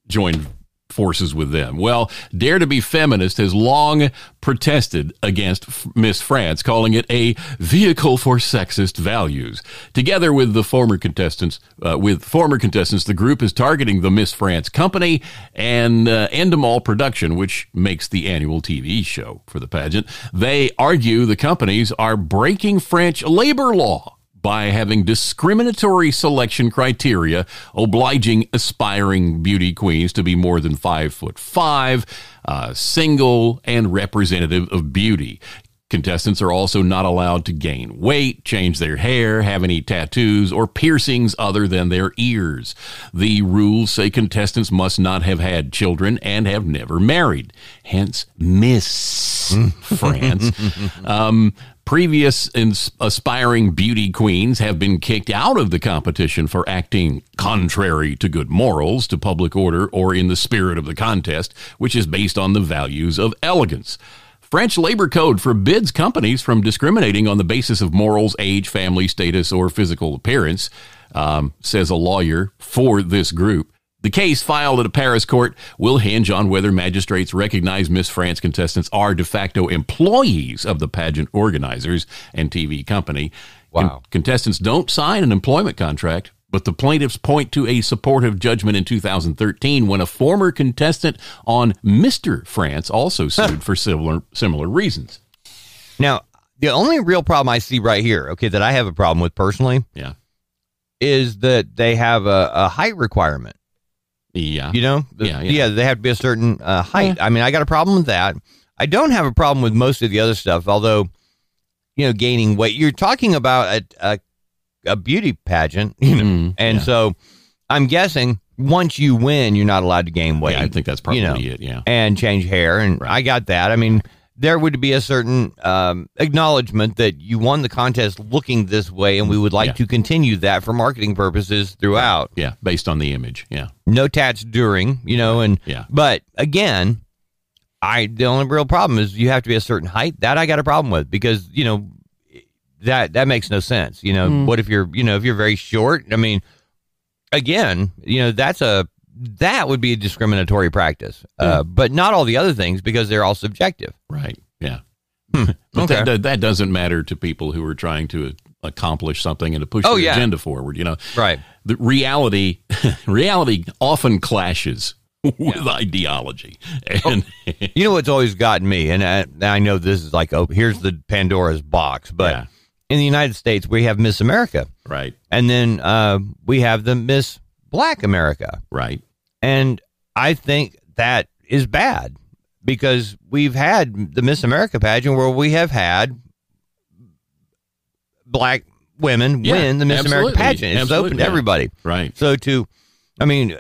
joined forces with them. Well, Dare to be Feminist has long protested against Miss France, calling it a vehicle for sexist values. Together with the former contestants, uh, with former contestants, the group is targeting the Miss France company and uh, Endemol Production, which makes the annual TV show for the pageant. They argue the companies are breaking French labor law by having discriminatory selection criteria obliging aspiring beauty queens to be more than five foot five, uh, single, and representative of beauty. Contestants are also not allowed to gain weight, change their hair, have any tattoos, or piercings other than their ears. The rules say contestants must not have had children and have never married. Hence, Miss France. <laughs> Um, previous ins- aspiring beauty queens have been kicked out of the competition for acting contrary to good morals, to public order, or in the spirit of the contest, which is based on the values of elegance. French labor code forbids companies from discriminating on the basis of morals, age, family status, or physical appearance, um, says a lawyer for this group. The case filed at a Paris court will hinge on whether magistrates recognize Miss France contestants are de facto employees of the pageant organizers and TV company. Con- Wow. contestants don't sign an employment contract, but the plaintiffs point to a supportive judgment in 2013 when a former contestant on Mr. France also sued for similar similar reasons. Now, the only real problem I see right here, okay, that I have a problem with personally, Yeah. is that they have a, a height requirement. Yeah. You know, The- Yeah, yeah. they have to be a certain uh, height. I mean, I got a problem with that. I don't have a problem with most of the other stuff, although, you know, gaining weight. You're talking about a a, a beauty pageant, you know, Mm, and yeah. so I'm guessing once you win, you're not allowed to gain weight. Yeah, I think that's probably you know, it. Yeah. and change hair, and Right. I got that. I mean, there would be a certain um, acknowledgement that you won the contest looking this way, and we would like Yeah. to continue that for marketing purposes throughout Yeah. Based on the image. Yeah. no tats during, you know, and Yeah. but again, I the only real problem is you have to be a certain height. That I got a problem with because you know that that makes no sense. You know, Hmm. what if you're you know if you're very short? I mean, again, you know that's a that would be a discriminatory practice, uh, but not all the other things because they're all subjective. Right. Yeah. But Okay. that, that doesn't matter to people who are trying to accomplish something and to push Oh, their yeah. agenda forward. You know, Right. the reality <laughs> reality often clashes <laughs> with ideology, and <laughs> You know what's always gotten me, and I, I know this is like oh here's the Pandora's box, but Yeah. in the United States we have Miss America. right, And then uh, we have the Miss Black America. right, And I think that is bad because we've had the Miss America pageant where we have had black women Yeah, win the Miss absolutely. America pageant. It's Absolutely, open to everybody. right. So to, I mean,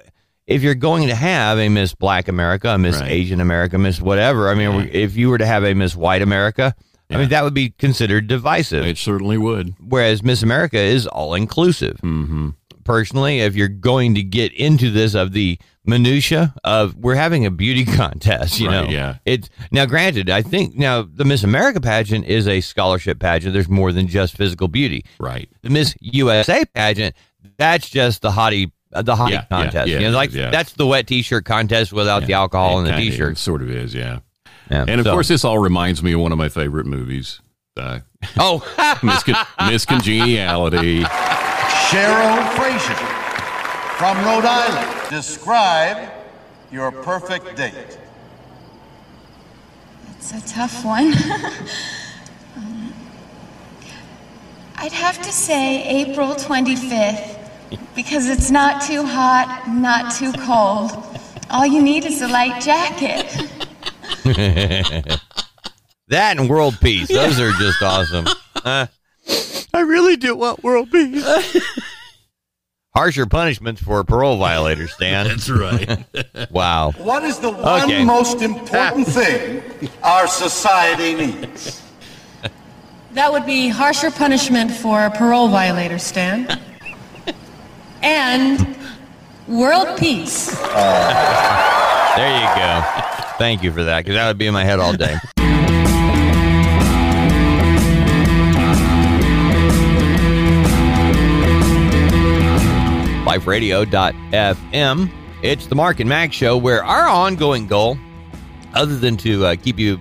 if you're going to have a Miss Black America, a Miss Right. Asian America, Miss whatever, I mean, if you were to have a Miss White America, I mean, that would be considered divisive. It certainly would. whereas Miss America is all inclusive. Mm-hmm. Personally, if you're going to get into this of the minutia of we're having a beauty <laughs> contest, you Right, know, yeah. It's now granted, I think now the Miss America pageant is a scholarship pageant. There's more than just physical beauty. Right. The Miss USA pageant, that's just the hottie. The hottie Yeah, yeah, contest, yeah, you know, like yeah. that's the wet T-shirt contest without the alcohol and the kinda T-shirts. Sort of is, yeah. Yeah, And of so- course, this all reminds me of one of my favorite movies, uh, oh, <laughs> Miss, Con- <laughs> Miss Congeniality. Cheryl Frasier. from Rhode Island. Describe your perfect date. It's a tough one. <laughs> Um, I'd have to say April 25th because it's not too hot, not too cold. All you need is a light jacket. <laughs> That and world peace. Those are just awesome. Uh, <laughs> I really do want world peace. <laughs> Harsher punishments for parole violators, Stan. That's right. <laughs> Wow. What is the one Okay. most important thing our society needs? That would be harsher punishment for parole violators, Stan. and world peace. Oh. There you go. Thank you for that, because that would be in my head all day. LifeRadio.fm. It's the Mark and Mack show where our ongoing goal, other than to uh, keep you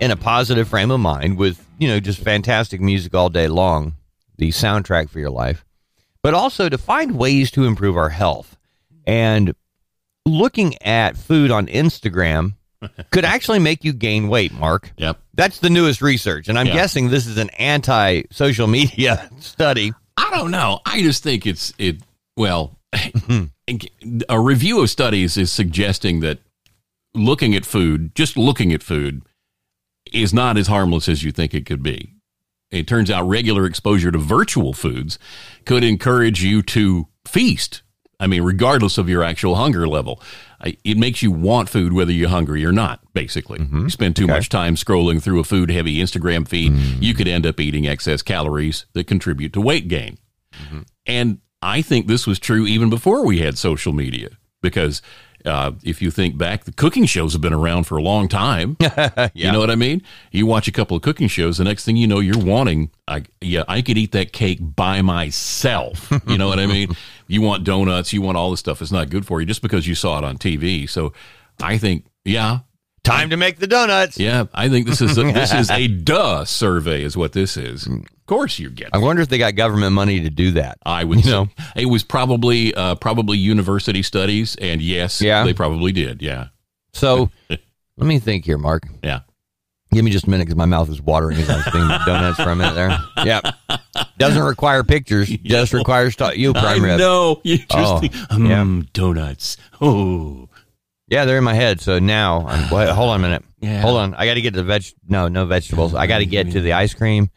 in a positive frame of mind with, you know, just fantastic music all day long, the soundtrack for your life, but also to find ways to improve our health. And looking at food on Instagram <laughs> could actually make you gain weight, Mark. Yep. That's the newest research. And I'm Yeah. guessing this is an anti social media <laughs> study. I don't know. I just think it's it. Well, mm-hmm. <laughs> a review of studies is suggesting that looking at food, just looking at food, is not as harmless as you think it could be. It turns out regular exposure to virtual foods could encourage you to feast. I mean, regardless of your actual hunger level, it makes you want food whether you're hungry or not. Basically, mm-hmm. you spend too much time scrolling through a food-heavy Instagram feed, you mm. could end up eating excess calories that contribute to weight gain. Mm-hmm. And I think this was true even before we had social media, because uh, if you think back, the cooking shows have been around for a long time. <laughs> You know what I mean? You watch a couple of cooking shows, the next thing you know, you're wanting, I, yeah, I could eat that cake by myself. <laughs> You know what I mean? You want donuts, you want all this stuff. It's not good for you just because you saw it on TV. So I think, yeah, Time to make the donuts. yeah, I think this is a, this is <laughs> a duh survey, is what this is. Of course, you get. I wonder if they got government money to do that. I would You know. it was probably uh, probably university studies, and yes, Yeah. they probably did. Yeah, So <laughs> let me think here, Mark. yeah. Give me just a minute because my mouth is watering as I was thinking donuts for a minute there. Yep. Doesn't require pictures, <laughs> just requires you prime rib. know. You just Oh, think, mm, donuts. Oh, Yeah, they're in my head. So now, I'm, <sighs> wait, hold on a minute. Yeah. Hold on. I got to get to the veg. No, no vegetables. I got to get to the ice cream,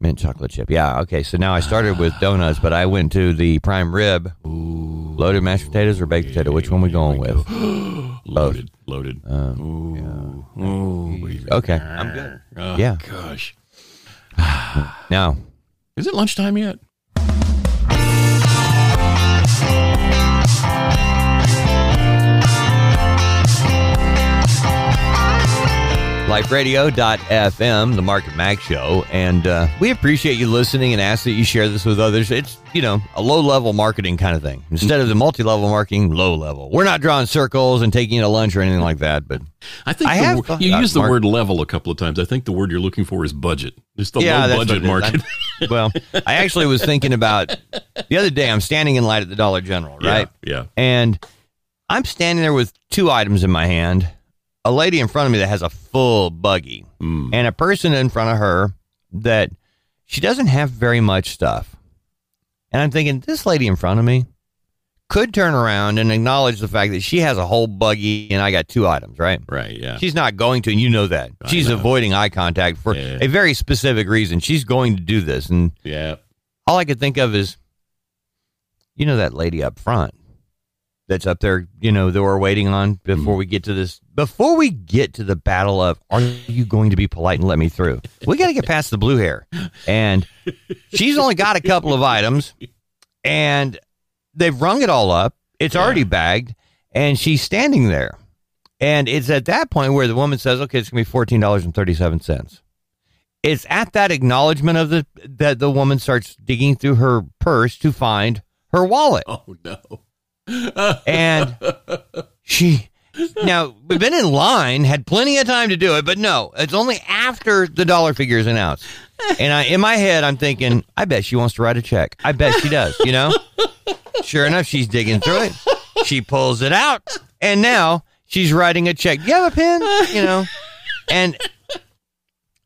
mint chocolate chip. Yeah. Okay. So now I started with donuts, but I went to the prime rib, loaded mashed potatoes or baked potato. Which one we going with? <gasps> loaded, loaded. Uh, Ooh, ooh. Okay, I'm good. Oh, Yeah. Gosh, <sighs> Now, is it lunchtime yet? liferadio.fm, the Market Mack Show. And uh, we appreciate you listening and ask that you share this with others. It's, you know, a low level marketing kind of thing. Instead of the multi level marketing, low level. We're not drawing circles and taking you to lunch or anything like that, but I think I the have you used the mark- word level a couple of times. I think the word you're looking for is budget. It's the yeah, low budget what it is. market. <laughs> Well, I actually was thinking about the other day, I'm standing in line at the Dollar General, Yeah, right? yeah. And I'm standing there with two items in my hand a lady in front of me that has a full buggy, Mm. and a person in front of her that she doesn't have very much stuff. And I'm thinking, this lady in front of me could turn around and acknowledge the fact that she has a whole buggy and I got two items, right? Right. Yeah. She's not going to, and you know that. I She's know. avoiding eye contact for Yeah. a very specific reason. She's going to do this. And yeah. all I could think of is, you know, that lady up front that's up there, you know, that we're waiting on before hmm. we get to this, before we get to the battle of, are you going to be polite and let me through? We got to get past the blue hair. And she's only got a couple of items and they've rung it all up. It's already bagged and she's standing there. And it's at that point where the woman says, okay, it's going to be $14.37 it's at that acknowledgement of the that the woman starts digging through her purse to find her wallet Oh no. And she now we've been in line had plenty of time to do it but no it's only after the dollar figure is announced and I, in my head i'm thinking i bet she wants to write a check i bet she does you know Sure enough, she's digging through it. She pulls it out, and now she's writing a check. You have a pen? You know, and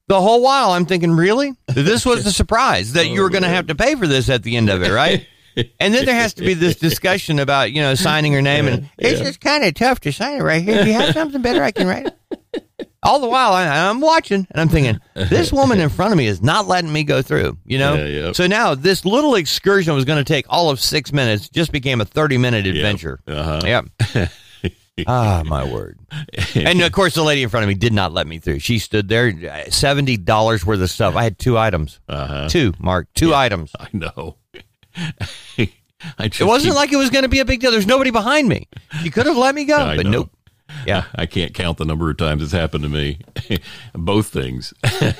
the whole while I'm thinking, really? This was the surprise that you were going to have to pay for this at the end of it, right? And then there has to be this discussion about, you know, signing her name. And it's just kind of tough to sign it right here. Do you have something better I can write? <laughs> All the while I, I'm watching and I'm thinking, this woman in front of me is not letting me go through, you know? Yeah, yep. So now this little excursion was going to take all of six minutes, just became a 30 minute adventure. Uh-huh. Yep. <laughs> ah, my word. And of course, the lady in front of me did not let me through. She stood there, $70 worth of stuff. I had two items. Uh-huh. Two, Mark, two items. I know. <laughs> It wasn't keep- like it was going to be a big deal. There's nobody behind me. You could have let me go, <laughs> I but know. nope. Yeah. <laughs> I can't count the number of times it's happened to me. Both things.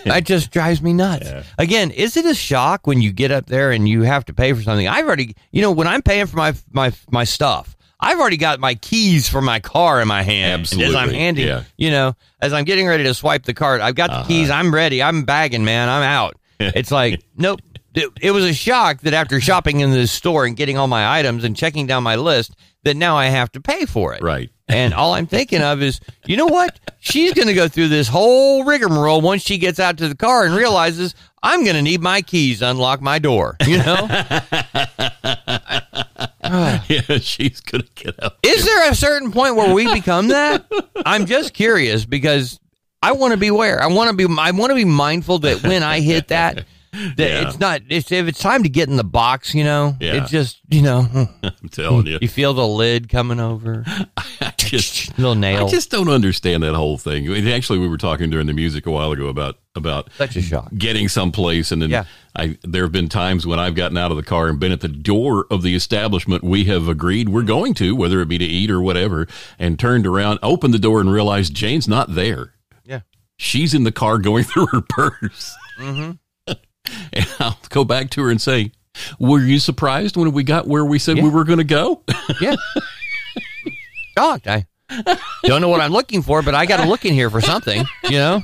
That just drives me nuts. Again, is it a shock when you get up there and you have to pay for something? I've already, you know, when I'm paying for my my my stuff, I've already got my keys for my car in my hand. And as I'm Absolutely, handing, yeah. you know, as I'm getting ready to swipe the card, I've got the uh-huh. keys. I'm ready. I'm bagging, man. I'm out. It's like, nope. It, it was a shock that after shopping in this store and getting all my items and checking down my list, that now I have to pay for it. Right. And all I'm thinking of is, you know what? She's going to go through this whole rigmarole once she gets out to the car and realizes I'm going to need my keys to unlock my door. You know? <laughs> <sighs> yeah, she's gonna get out. Is there a certain point where we become that? I'm just curious because I want to be aware. I want to be. I want to be mindful that when I hit that <laughs> Yeah. it's not. It's if it's time to get in the box. You know, Yeah. it's just you know. <laughs> I'm telling you. You feel the lid coming over, <laughs> I just little nail. I just don't understand that whole thing. Actually, we were talking during the music a while ago about about Such a shock. getting someplace, and then Yeah. I there have been times when I've gotten out of the car and been at the door of the establishment we have agreed we're going to, whether it be to eat or whatever, and turned around, opened the door, and realized Jane's not there. Yeah. She's in the car going through her purse. Mm-hmm. <laughs> and I'll go back to her and say, "Were you surprised when we got where we said Yeah. we were going to go?" Yeah. <laughs> Shocked. I don't know what I'm looking for, but I got to look in here for something, you know?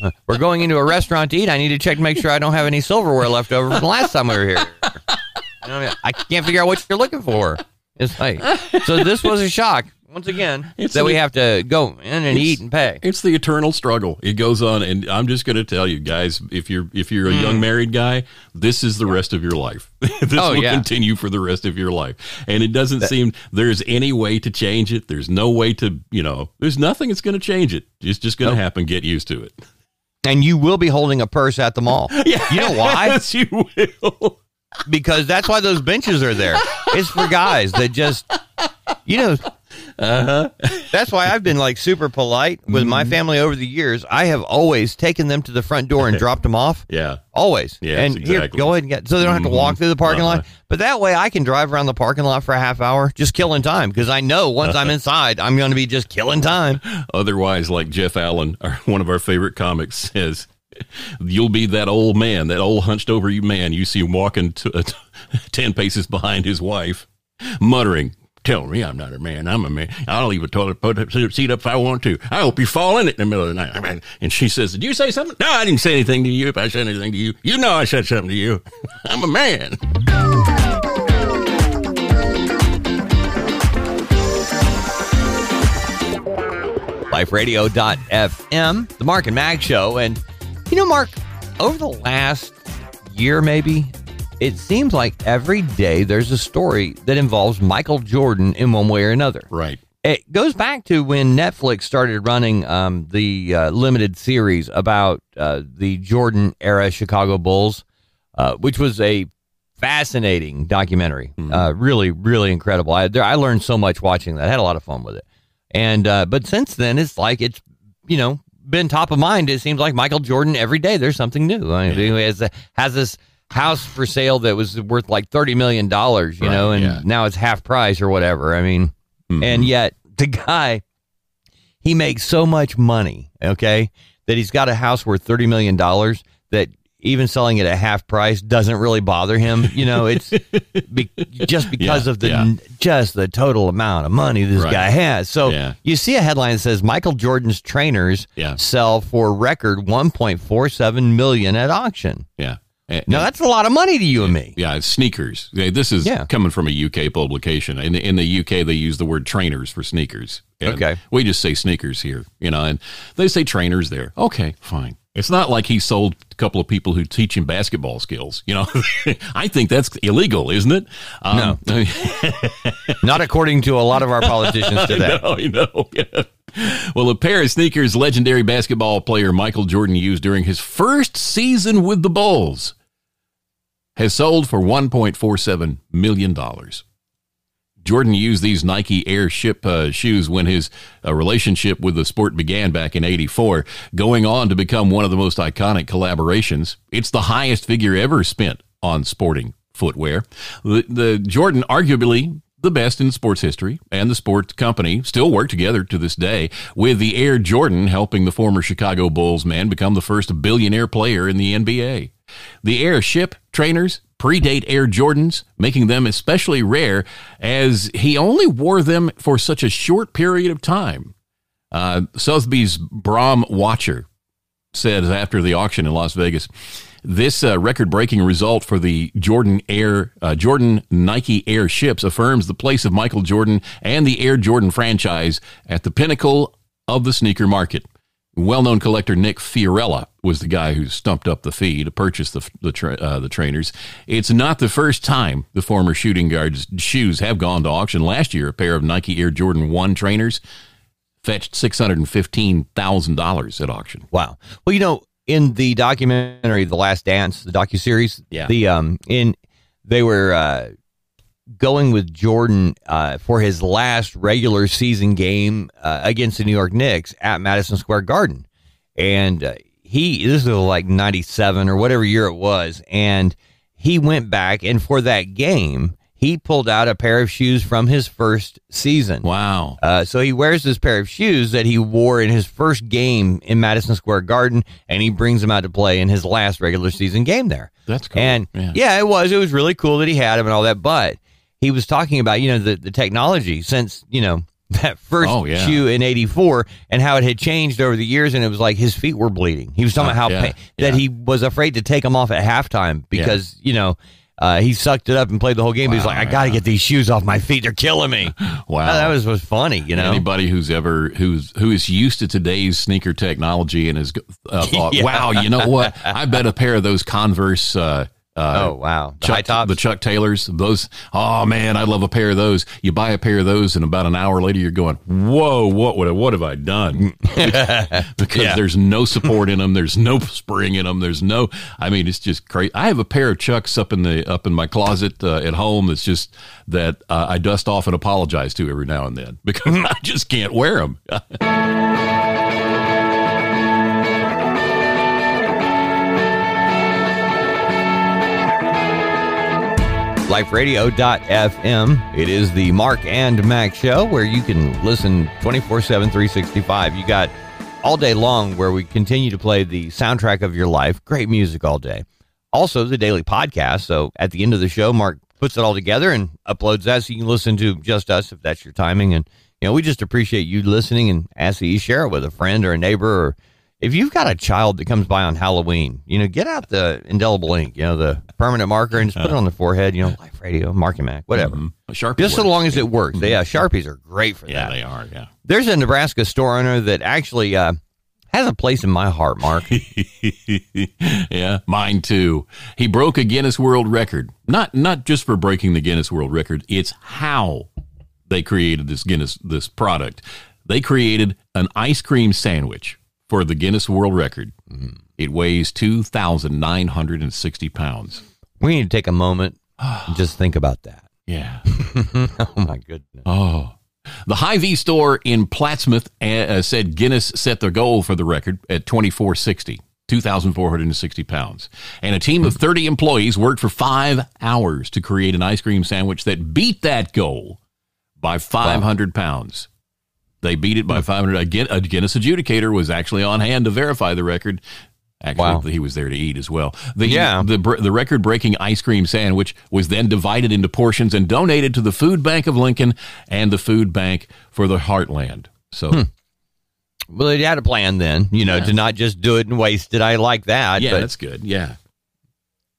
Uh, We're going into a restaurant to eat. I need to check to make sure I don't have any silverware left over from the last time we were here. You know I, mean? I can't figure out what you're looking for. It's like, so this was a shock, once again, It's that we have to go in and eat and pay. It's the eternal struggle. It goes on, and I'm just going to tell you guys: if you're if you're a young married guy, this is the rest of your life. <laughs> this Mm. Oh, will yeah. continue for the rest of your life, and it doesn't seem there's any way to change it. There's no way to, you know, there's nothing that's going to change it. It's just going to happen. Get used to it. And you will be holding a purse at the mall. <laughs> You know why? Yes, <laughs> you will. because that's why those benches are there. It's for guys that just, you know. Uh-huh. That's why I've been like super polite with my Mm-hmm. family over the years. I have always taken them to the front door and <laughs> dropped them off. Yeah. Always. Yes, and here, exactly. go ahead and get so they don't have to walk through the parking Uh-huh. lot. But that way I can drive around the parking lot for a half hour, just killing time because I know once I'm <laughs> inside, I'm going to be just killing time. Otherwise, like Jeff Allen, our, <laughs> one of our favorite comics, says, "You'll be that old man, that old hunched over you man you see him walking to, uh, ten paces behind his wife, muttering." Tell me I'm not a man. I'm a man. I'll leave a toilet seat up if I want to. I hope you fall in it in the middle of the night. And she says, Did you say something? No, I didn't say anything to you. If I said anything to you, you know I said something to you. <laughs> I'm a man. liferadio.fm, the Mark and Mack show. And, you know, Mark, over the last year, maybe, it seems like every day there's a story that involves Michael Jordan in one way or another. Right. It goes back to when Netflix started running um, the uh, limited series about uh, the Jordan era Chicago Bulls, uh, which was a fascinating documentary. Uh, really, really incredible. I, there, I learned so much watching that. I had a lot of fun with it. And uh, but since then, it's like it's you know been top of mind. It seems like Michael Jordan every day. There's something new. I mean, he has has this house for sale that was worth like thirty million dollars. You Right, know, and yeah. now it's half price or whatever. I mean, mm-hmm. and yet the guy he makes so much money. Okay, that he's got a house worth thirty million dollars that. Even selling it at half price doesn't really bother him. You know, it's <laughs> be, just because Yeah, of the yeah. just the total amount of money this Right. guy has. So Yeah. you see a headline that says Michael Jordan's trainers sell for record 1.47 million at auction. Yeah. Eh, and- No, that's a lot of money to you and me. Yeah, it's sneakers. This is Yeah. coming from a UK publication. In in the UK, they use the word trainers for sneakers. Okay. we just say sneakers here, you know, and they say trainers there. Okay, fine. It's not like he sold a couple of people who teach him basketball skills. You know, <laughs> I think that's illegal, isn't it? Um, no, <laughs> Not according to a lot of our politicians today. no, you know. <laughs> Yeah. Well, a pair of sneakers legendary basketball player Michael Jordan used during his first season with the Bulls has sold for $1.47 million. Jordan used these Nike Airship uh, shoes when his uh, relationship with the sport began back in 84, going on to become one of the most iconic collaborations. It's the highest figure ever spent on sporting footwear. The, the Jordan, arguably the best in sports history, and the sports company still work together to this day, with the Air Jordan helping the former Chicago Bulls man become the first billionaire player in the NBA. The Airship trainers predate Air Jordans, making them especially rare as he only wore them for such a short period of time. Uh, Sotheby's Brahm Wachter says after the auction in Las Vegas, this uh, record-breaking result for the Jordan Air uh, Jordan Nike Air ships affirms the place of Michael Jordan and the Air Jordan franchise at the pinnacle of the sneaker market. Well-known collector Nick Fiorella was the guy who stumped up the fee to purchase the the, tra- uh, the trainers. It's not the first time the former shooting guard's shoes have gone to auction. Last year, a pair of Nike Air Jordan One trainers fetched six hundred and fifteen thousand dollars at auction. Wow. Well, you know, in the documentary The Last Dance, the docu series, Yeah. the um in they were uh going with Jordan uh for his last regular season game uh, against the New York Knicks at Madison Square Garden. And uh, he this was like 97 or whatever year it was and he went back and for that game he pulled out a pair of shoes from his first season. Wow. Uh, so he wears this pair of shoes that he wore in his first game in Madison Square Garden, and he brings them out to play in his last regular season game there. That's cool. And Yeah. yeah. it was. It was really cool that he had them and all that. But he was talking about, you know, the, the technology since, you know, <laughs> that first Oh, yeah. shoe in 84 and how it had changed over the years. And it was like his feet were bleeding. He was talking about how yeah, pa- that he was afraid to take them off at halftime because, you know, uh, he sucked it up and played the whole game. he's Wow, like, I got to yeah. get these shoes off my feet. They're killing me. <laughs> Wow. that was, was funny, you know? Anybody who's ever who's who is used to today's sneaker technology and has uh, thought, <laughs> Yeah. "Wow, you know what? I bet a pair of those Converse." Uh, uh, Oh, wow. The Chuck, high tops? the Chuck Taylors, those. Oh man, I love a pair of those. You buy a pair of those, and about an hour later, you're going, "Whoa, what would I, what have I done?" <laughs> <laughs> because Yeah. there's no support in them. There's no spring in them. There's no. I mean, it's just crazy. I have a pair of Chucks up in the up in my closet uh, at home. That's just that uh, I dust off and apologize to every now and then <laughs> because I just can't wear them. liferadio.fm. It is the Mark and Mack show where you can listen 24 7, 365. You got all day long where we continue to play the soundtrack of your life. Great music all day. Also, the daily podcast. So at the end of the show, Mark puts it all together and uploads that so you can listen to just us if that's your timing. And, you know, we just appreciate you listening and ask that you share it with a friend or a neighbor or if you've got a child that comes by on Halloween, you know, get out the indelible ink, you know, the permanent marker and just put it uh-huh. on the forehead, you know, Life Radio, Mark and Mack, whatever. Mm-hmm. A Sharpie Just so long as it works. Mm-hmm. Yeah, Sharpies are great for Yeah, that. they are. Yeah. There's a Nebraska store owner that actually uh, has a place in my heart, Mark. <laughs> yeah, mine too. He broke a Guinness World Record. Not not just for breaking the Guinness World Record, it's how they created this Guinness this product. They created an ice cream sandwich for the Guinness World Record. It weighs 2,960 pounds. we need to take a moment and just think about that. <sighs> Yeah. <laughs> Oh, my goodness. Oh. The Hy-Vee store in Plattsmouth uh, uh, said Guinness set the goal for the record at 2460, 2,460 pounds. And a team of 30 employees worked for five hours to create an ice cream sandwich that beat that goal by 500 pounds. They beat it by 500. A Guin- a Guinness adjudicator was actually on hand to verify the record. Actually, Wow. he was there to eat as well. The, Yeah. the, the record breaking ice cream sandwich was then divided into portions and donated to the Food Bank of Lincoln and the Food Bank for the Heartland. So, hmm. Well, they had a plan then, you know, to not just do it and waste it. I like that. yeah, that's good. Yeah.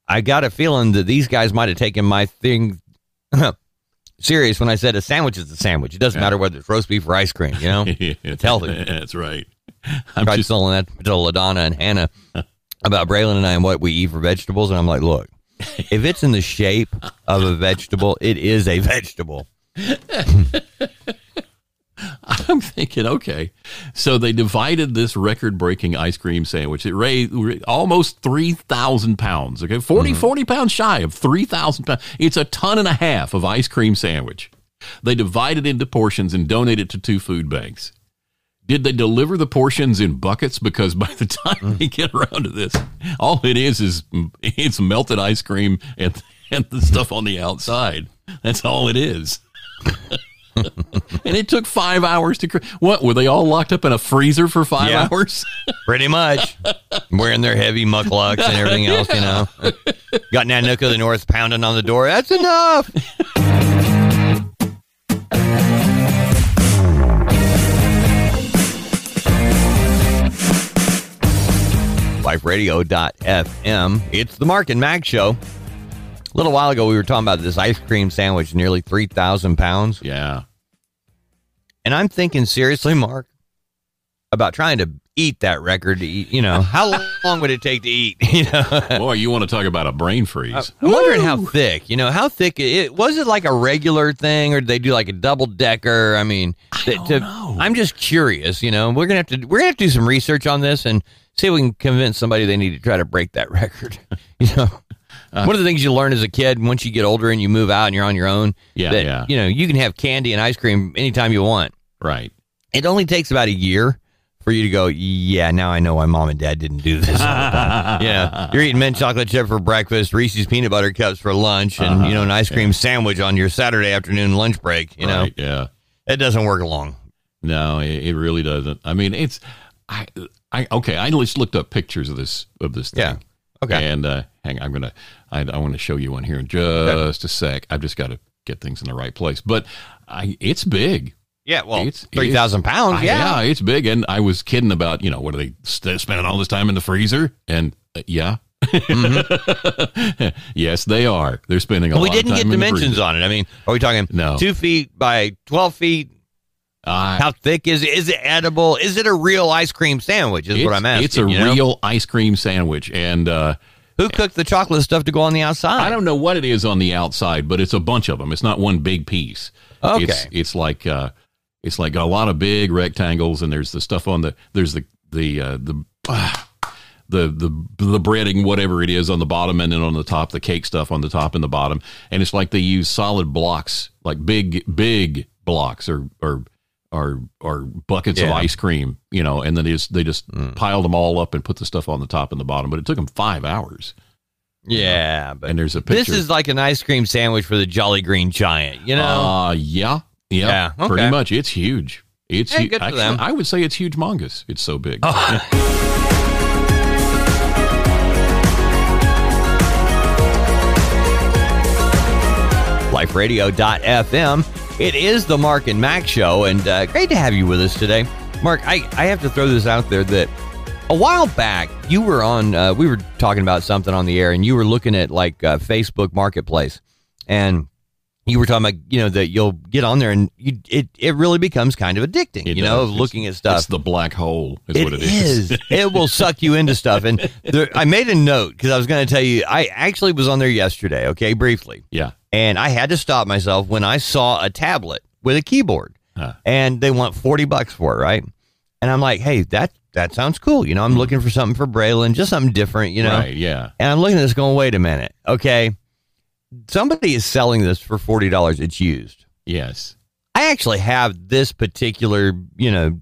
I got a feeling that these guys might have taken my thing <clears throat> serious when I said a sandwich is a sandwich. It doesn't matter whether it's roast beef or ice cream, you know? <laughs> it's healthy. <laughs> That's right. I'm tried just, selling that to LaDonna and Hannah about Braylon and I and what we eat for vegetables. And I'm like, look, if it's in the shape of a vegetable, it is a vegetable. <laughs> <laughs> I'm thinking, okay. So they divided this record breaking ice cream sandwich. It raised almost 3,000 pounds. Okay. 40, mm-hmm. 40 pounds shy of 3,000 pounds. It's a ton and a half of ice cream sandwich. They divided into portions and donated to two food banks. Did they deliver the portions in buckets? Because by the <laughs> time mm. they get around to this, all it is is it's melted ice cream and, and the stuff on the outside. That's all it is. <laughs> <laughs> and it took five hours to. Cr- what were they all locked up in a freezer for five Yeah. hours? <laughs> Pretty much. Wearing their heavy mukluks and everything <laughs> else, you know. Got Nanook of the North pounding on the door. That's enough. LifeRadio.fm. It's the Mark and Mack Show. A little while ago, we were talking about this ice cream sandwich, nearly 3,000 pounds. yeah. And I'm thinking seriously, Mark, about trying to eat that record. To eat, you know, how <laughs> long would it take to eat? <laughs> You know, Boy, you want to talk about a brain freeze? Uh, I'm wondering how thick. You know, how thick it was. It like a regular thing, or did they do like a double decker? I mean, I don't know. I'm just curious. You know, we're gonna have to we're gonna have to do some research on this and see if we can convince somebody they need to try to break that <laughs> record. you know. Uh, One of the things you learn as a kid, once you get older and you move out and you're on your own, Yeah, that, yeah. you know, you can have candy and ice cream anytime you want right. it only takes about a year for you to go, yeah, now I know why mom and dad didn't do this. all the time." <laughs> yeah. You're eating mint chocolate chip for breakfast, Reese's peanut butter cups for lunch, and, you know, an ice cream sandwich on your Saturday afternoon lunch break. You know, Right, yeah. it doesn't work long. No, it, it really doesn't. I mean, it's I I okay. I just looked up pictures of this of this thing. Yeah. Okay. And uh, hang, on, I'm gonna I, I want to show you one here in just a sec. I've just got to get things in the right place. But I it's big. Yeah. Well, It's- 3,000 pounds. Uh, Yeah. it's big. And I was kidding about you know what are they st- spending all this time in the freezer? And uh, yeah. <laughs> yes, they are. They're spending a But we didn't get dimensions on it. I mean, are we talking No. two feet by 12 feet? Uh, How thick is it? Is it edible? Is it a real ice cream sandwich? Is what I'm asking. It's a you know? real ice cream sandwich, and uh, Who cooked the chocolate stuff to go on the outside? I don't know what it is on the outside, but it's a bunch of them. It's not one big piece. Okay. It's it's like uh, it's like a lot of big rectangles, and there's the stuff on the there's the the uh, the. ah, <sighs> the, the the breading whatever it is on the bottom and then on the top the cake stuff on the top and the bottom and it's like they use solid blocks like big big blocks or or or or buckets of ice cream you know and then they just they just piled them all up and put the stuff on the top and the bottom but it took them five hours Yeah, but and there's a picture This is like an ice cream sandwich for the Jolly Green Giant, you know? Uh, yeah, yeah, Yeah, pretty much. It's huge. It's Hey, hu- good for actually, them. I would say it's huge, mongus. It's so big. <laughs> liferadio.fm. It is the Mark and Mack show, and uh, great to have you with us today. Mark, I, I have to throw this out there that a while back you were on, uh, we were talking about something on the air, and you were looking at like uh, Facebook Marketplace, and you were talking about, you know, that you'll get on there and you, it, it really becomes kind of addicting, It you know, does. of looking at stuff. It's the black hole. Is what it is. is. <laughs> it will suck you into stuff. And there, I made a note because I was going to tell you, I actually was on there yesterday, okay, briefly. yeah. And I had to stop myself when I saw a tablet with a keyboard Huh. and they want 40 bucks for it, right? And I'm like, hey, that, that sounds cool. You know, I'm hmm. looking for something for Braylon, just something different, you know? Right. Yeah. And I'm looking at this going, wait a minute. Okay. Somebody is selling this for $40. It's used. Yes. I actually have this particular, you know,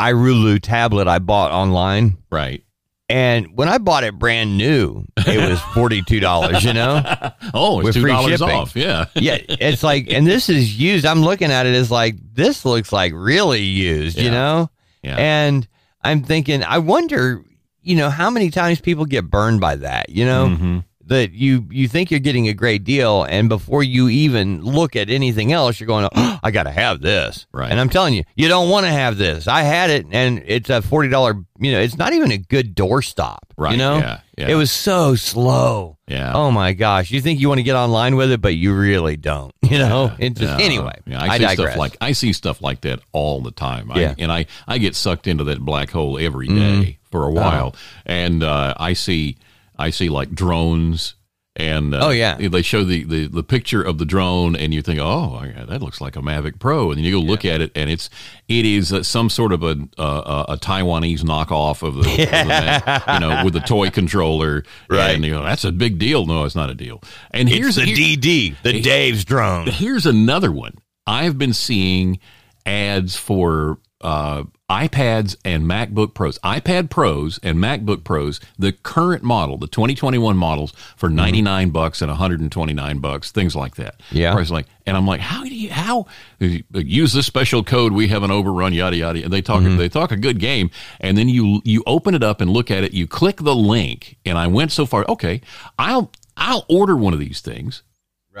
Irulu tablet I bought online. Right. And when I bought it brand new, it was <laughs> $42, you know? <laughs> Oh, it's With two dollars off. Yeah. <laughs> Yeah, it's like, and this is used. I'm looking at it as like, this looks like really used, you know? Yeah. And I'm thinking, I wonder, you know, how many times people get burned by that, you know? Mhm. That you you think you're getting a great deal, and before you even look at anything else, you're going, oh, "I got to have this." Right. And I'm telling you, you don't want to have this. I had it, and it's a forty dollar. You know, it's not even a good doorstop. Right, You know, yeah, yeah. it was so slow. Yeah. Oh my gosh, you think you want to get online with it, but you really don't. <laughs> You know. It just, Yeah. anyway, Yeah, I, see stuff like I see stuff like that all the time. Yeah. I, and I I get sucked into that black hole every day for a while, and uh, I see I see like drones. And uh, Oh, yeah. they show the, the, the picture of the drone, and you think, "Oh, yeah, that looks like a Mavic Pro." And then you go look at it, and it's it is uh, some sort of a uh, a Taiwanese knockoff of the, of the you know with the toy controller, Right. And you know that's a big deal. No, it's not a deal. And it's here's the here- DD, the Dave's drone. Here's another one. I've been seeing ads for uh, iPads and MacBook Pros, iPad Pros and MacBook Pros, the current model, the 2021 models for 99 bucks and 129 bucks, things like that. Mm-hmm. Yeah. Price like, and I'm like, how do you, how use this special code? We have an overrun, yada, yada. And they talk, Mm-hmm. they talk a good game. And then you, you open it up and look at it, you click the link. And I went so far, okay, I'll, I'll order one of these things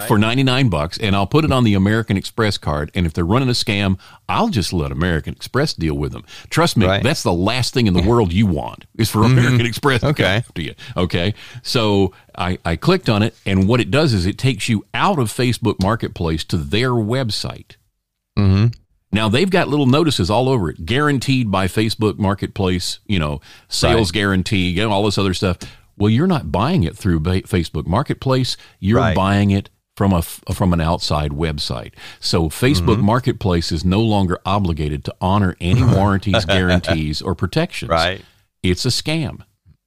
for 99 bucks and I'll put it on the American Express card and if they're running a scam, I'll just let American Express deal with them. Trust me, Right. that's the last thing in the world you want is for American Express to Okay. after you. Okay. So I, I clicked on it and what it does is it takes you out of Facebook Marketplace to their website. Mm-hmm. Now they've got little notices all over it, guaranteed by Facebook Marketplace, you know, sales guarantee, you know, all this other stuff. Well, you're not buying it through ba- Facebook Marketplace. You're Right. buying it from a from an outside website. So Facebook Mm-hmm. Marketplace is no longer obligated to honor any <laughs> warranties, guarantees, or protections. Right. It's a scam.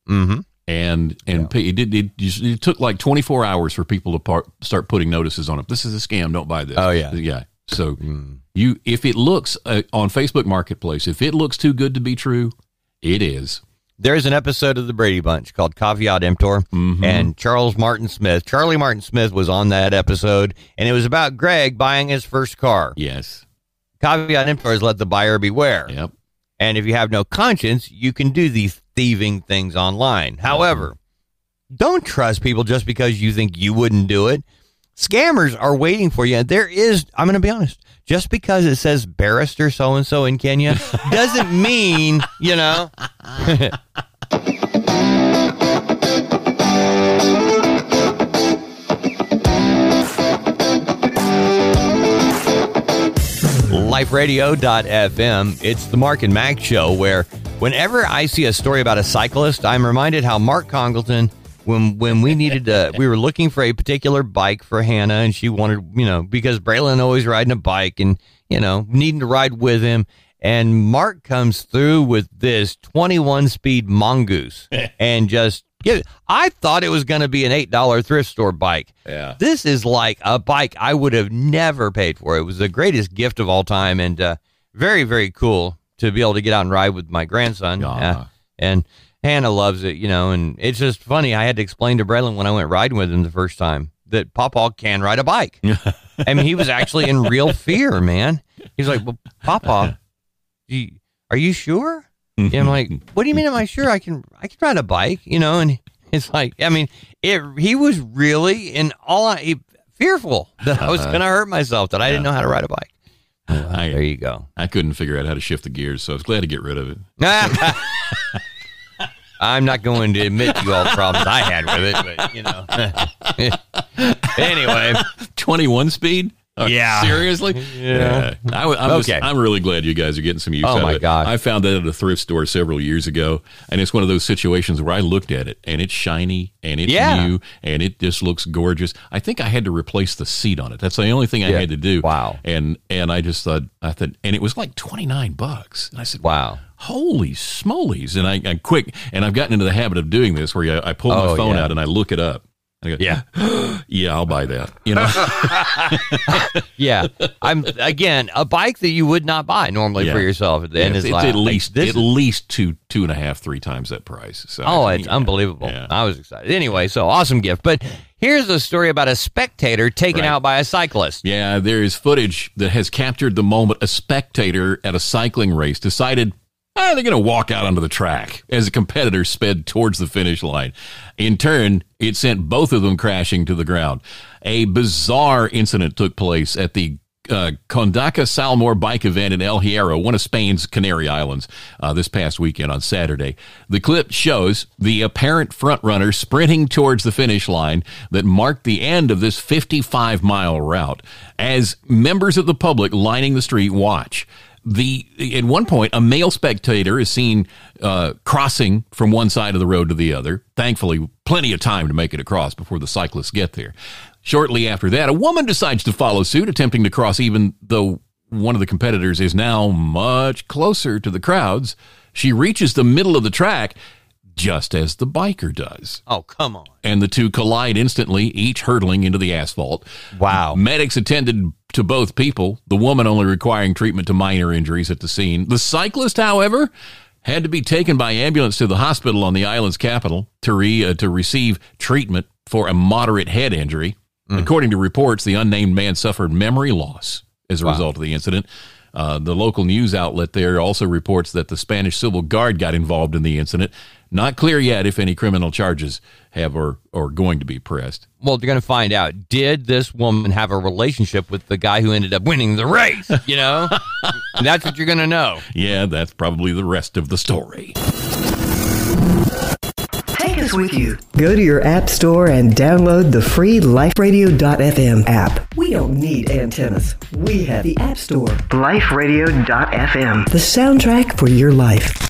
Mm-hmm. And and pa- it, did, it, it took like 24 hours for people to par- start putting notices on it. This is a scam. Don't buy this. Oh, yeah. yeah. So you if it looks uh, on Facebook Marketplace, if it looks too good to be true, it is. There's an episode of the Brady Bunch called Caveat Emptor, Mm-hmm. and Charles Martin Smith, Charlie Martin Smith, was on that episode, and it was about Greg buying his first car. Yes. Caveat Emptor is let the buyer beware. Yep. And if you have no conscience, you can do these thieving things online. However, don't trust people just because you think you wouldn't do it. Scammers are waiting for you. There is, I'm going to be honest, just because it says barrister so and so in Kenya <laughs> doesn't mean, you know. liferadio.fm. It's the Mark and Mack show where whenever I see a story about a cyclist, I'm reminded how Mark Congleton when when we needed to we were looking for a particular bike for Hannah and she wanted, you know, because Braylon always riding a bike and, you know, needing to ride with him and Mark comes through with this 21 speed mongoose <laughs> and just yeah, I thought it was going to be an $8 thrift store bike. Yeah. This is like a bike I would have never paid for. It was the greatest gift of all time and uh, very, very cool to be able to get out and ride with my grandson. Yeah. Uh, and Hannah loves it, you know, and it's just funny. I had to explain to Braylon when I went riding with him the first time that Papa can ride a bike. <laughs> I mean, he was actually in real fear, man. He's like, well, Papa, you, are you sure? And I'm like, what do you mean? Am I sure I can? I can ride a bike, you know? And it's like, I mean, it. He was really in all I, fearful that I was uh-huh. going to hurt myself, that I didn't know how to ride a bike. I, There you go. I couldn't figure out how to shift the gears, so I was glad to get rid of it. <laughs> I'm not going to admit to all the problems I had with it, but you know. <laughs> anyway, 21 speed? Uh, Yeah. Seriously? Yeah. I, am Okay. I'm really glad you guys are getting some use Oh, out my of it. God. I found that at a thrift store several years ago, and it's one of those situations where I looked at it, and it's shiny, and it's Yeah. new, and it just looks gorgeous. I think I had to replace the seat on it. That's the only thing I Yeah. had to do. Wow. And and I just thought, I thought, and it was like 29 bucks. And I said, wow. Holy smolies and I, I quick and i've gotten into the habit of doing this where I, I pull my Oh, phone yeah. out and i look it up I go, Yeah. <gasps> yeah i'll buy that you know <laughs> Yeah. I'm again a bike that you would not buy normally Yeah. for yourself. And it's, it's, it's at least at is- least two two and a half three times that price so Oh, it's unbelievable. yeah. I was excited. Anyway, so awesome gift. But here's a story about a spectator taken Right. out by a cyclist. yeah there is footage that has captured the moment a spectator at a cycling race decided Ah, they're going to walk out onto the track as a competitor sped towards the finish line. In turn, it sent both of them crashing to the ground. A bizarre incident took place at the uh, Condaka Salmor bike event in El Hierro, one of Spain's Canary Islands, uh, this past weekend on Saturday. The clip shows the apparent frontrunner sprinting towards the finish line that marked the end of this 55 mile route as members of the public lining the street watch the at one point a male spectator is seen uh, crossing from one side of the road to the other. Thankfully plenty of time to make it across before the cyclists get there. Shortly after that a woman decides to follow suit attempting to cross even though one of the competitors is now much closer to the crowds. She reaches the middle of the track just as the biker does Oh, come on. and the two collide instantly, each hurtling into the asphalt. Wow. Medics attended to both people, the woman only requiring treatment to minor injuries at the scene. The cyclist, however, had to be taken by ambulance to the hospital on the island's capital to, re, uh, to receive treatment for a moderate head injury. According to reports, the unnamed man suffered memory loss as a result of the incident. Uh, the local news outlet there also reports that the Spanish Civil Guard got involved in the incident. Not clear yet if any criminal charges have or are going to be pressed. Well, they're going to find out. Did this woman have a relationship with the guy who ended up winning the race? You know, <laughs> that's what you're going to know. Yeah, that's probably the rest of the story. Take us with you. Go to your app store and download the free liferadio.fm app. We don't need antennas. We have the app store. Liferadio.fm, the soundtrack for your life.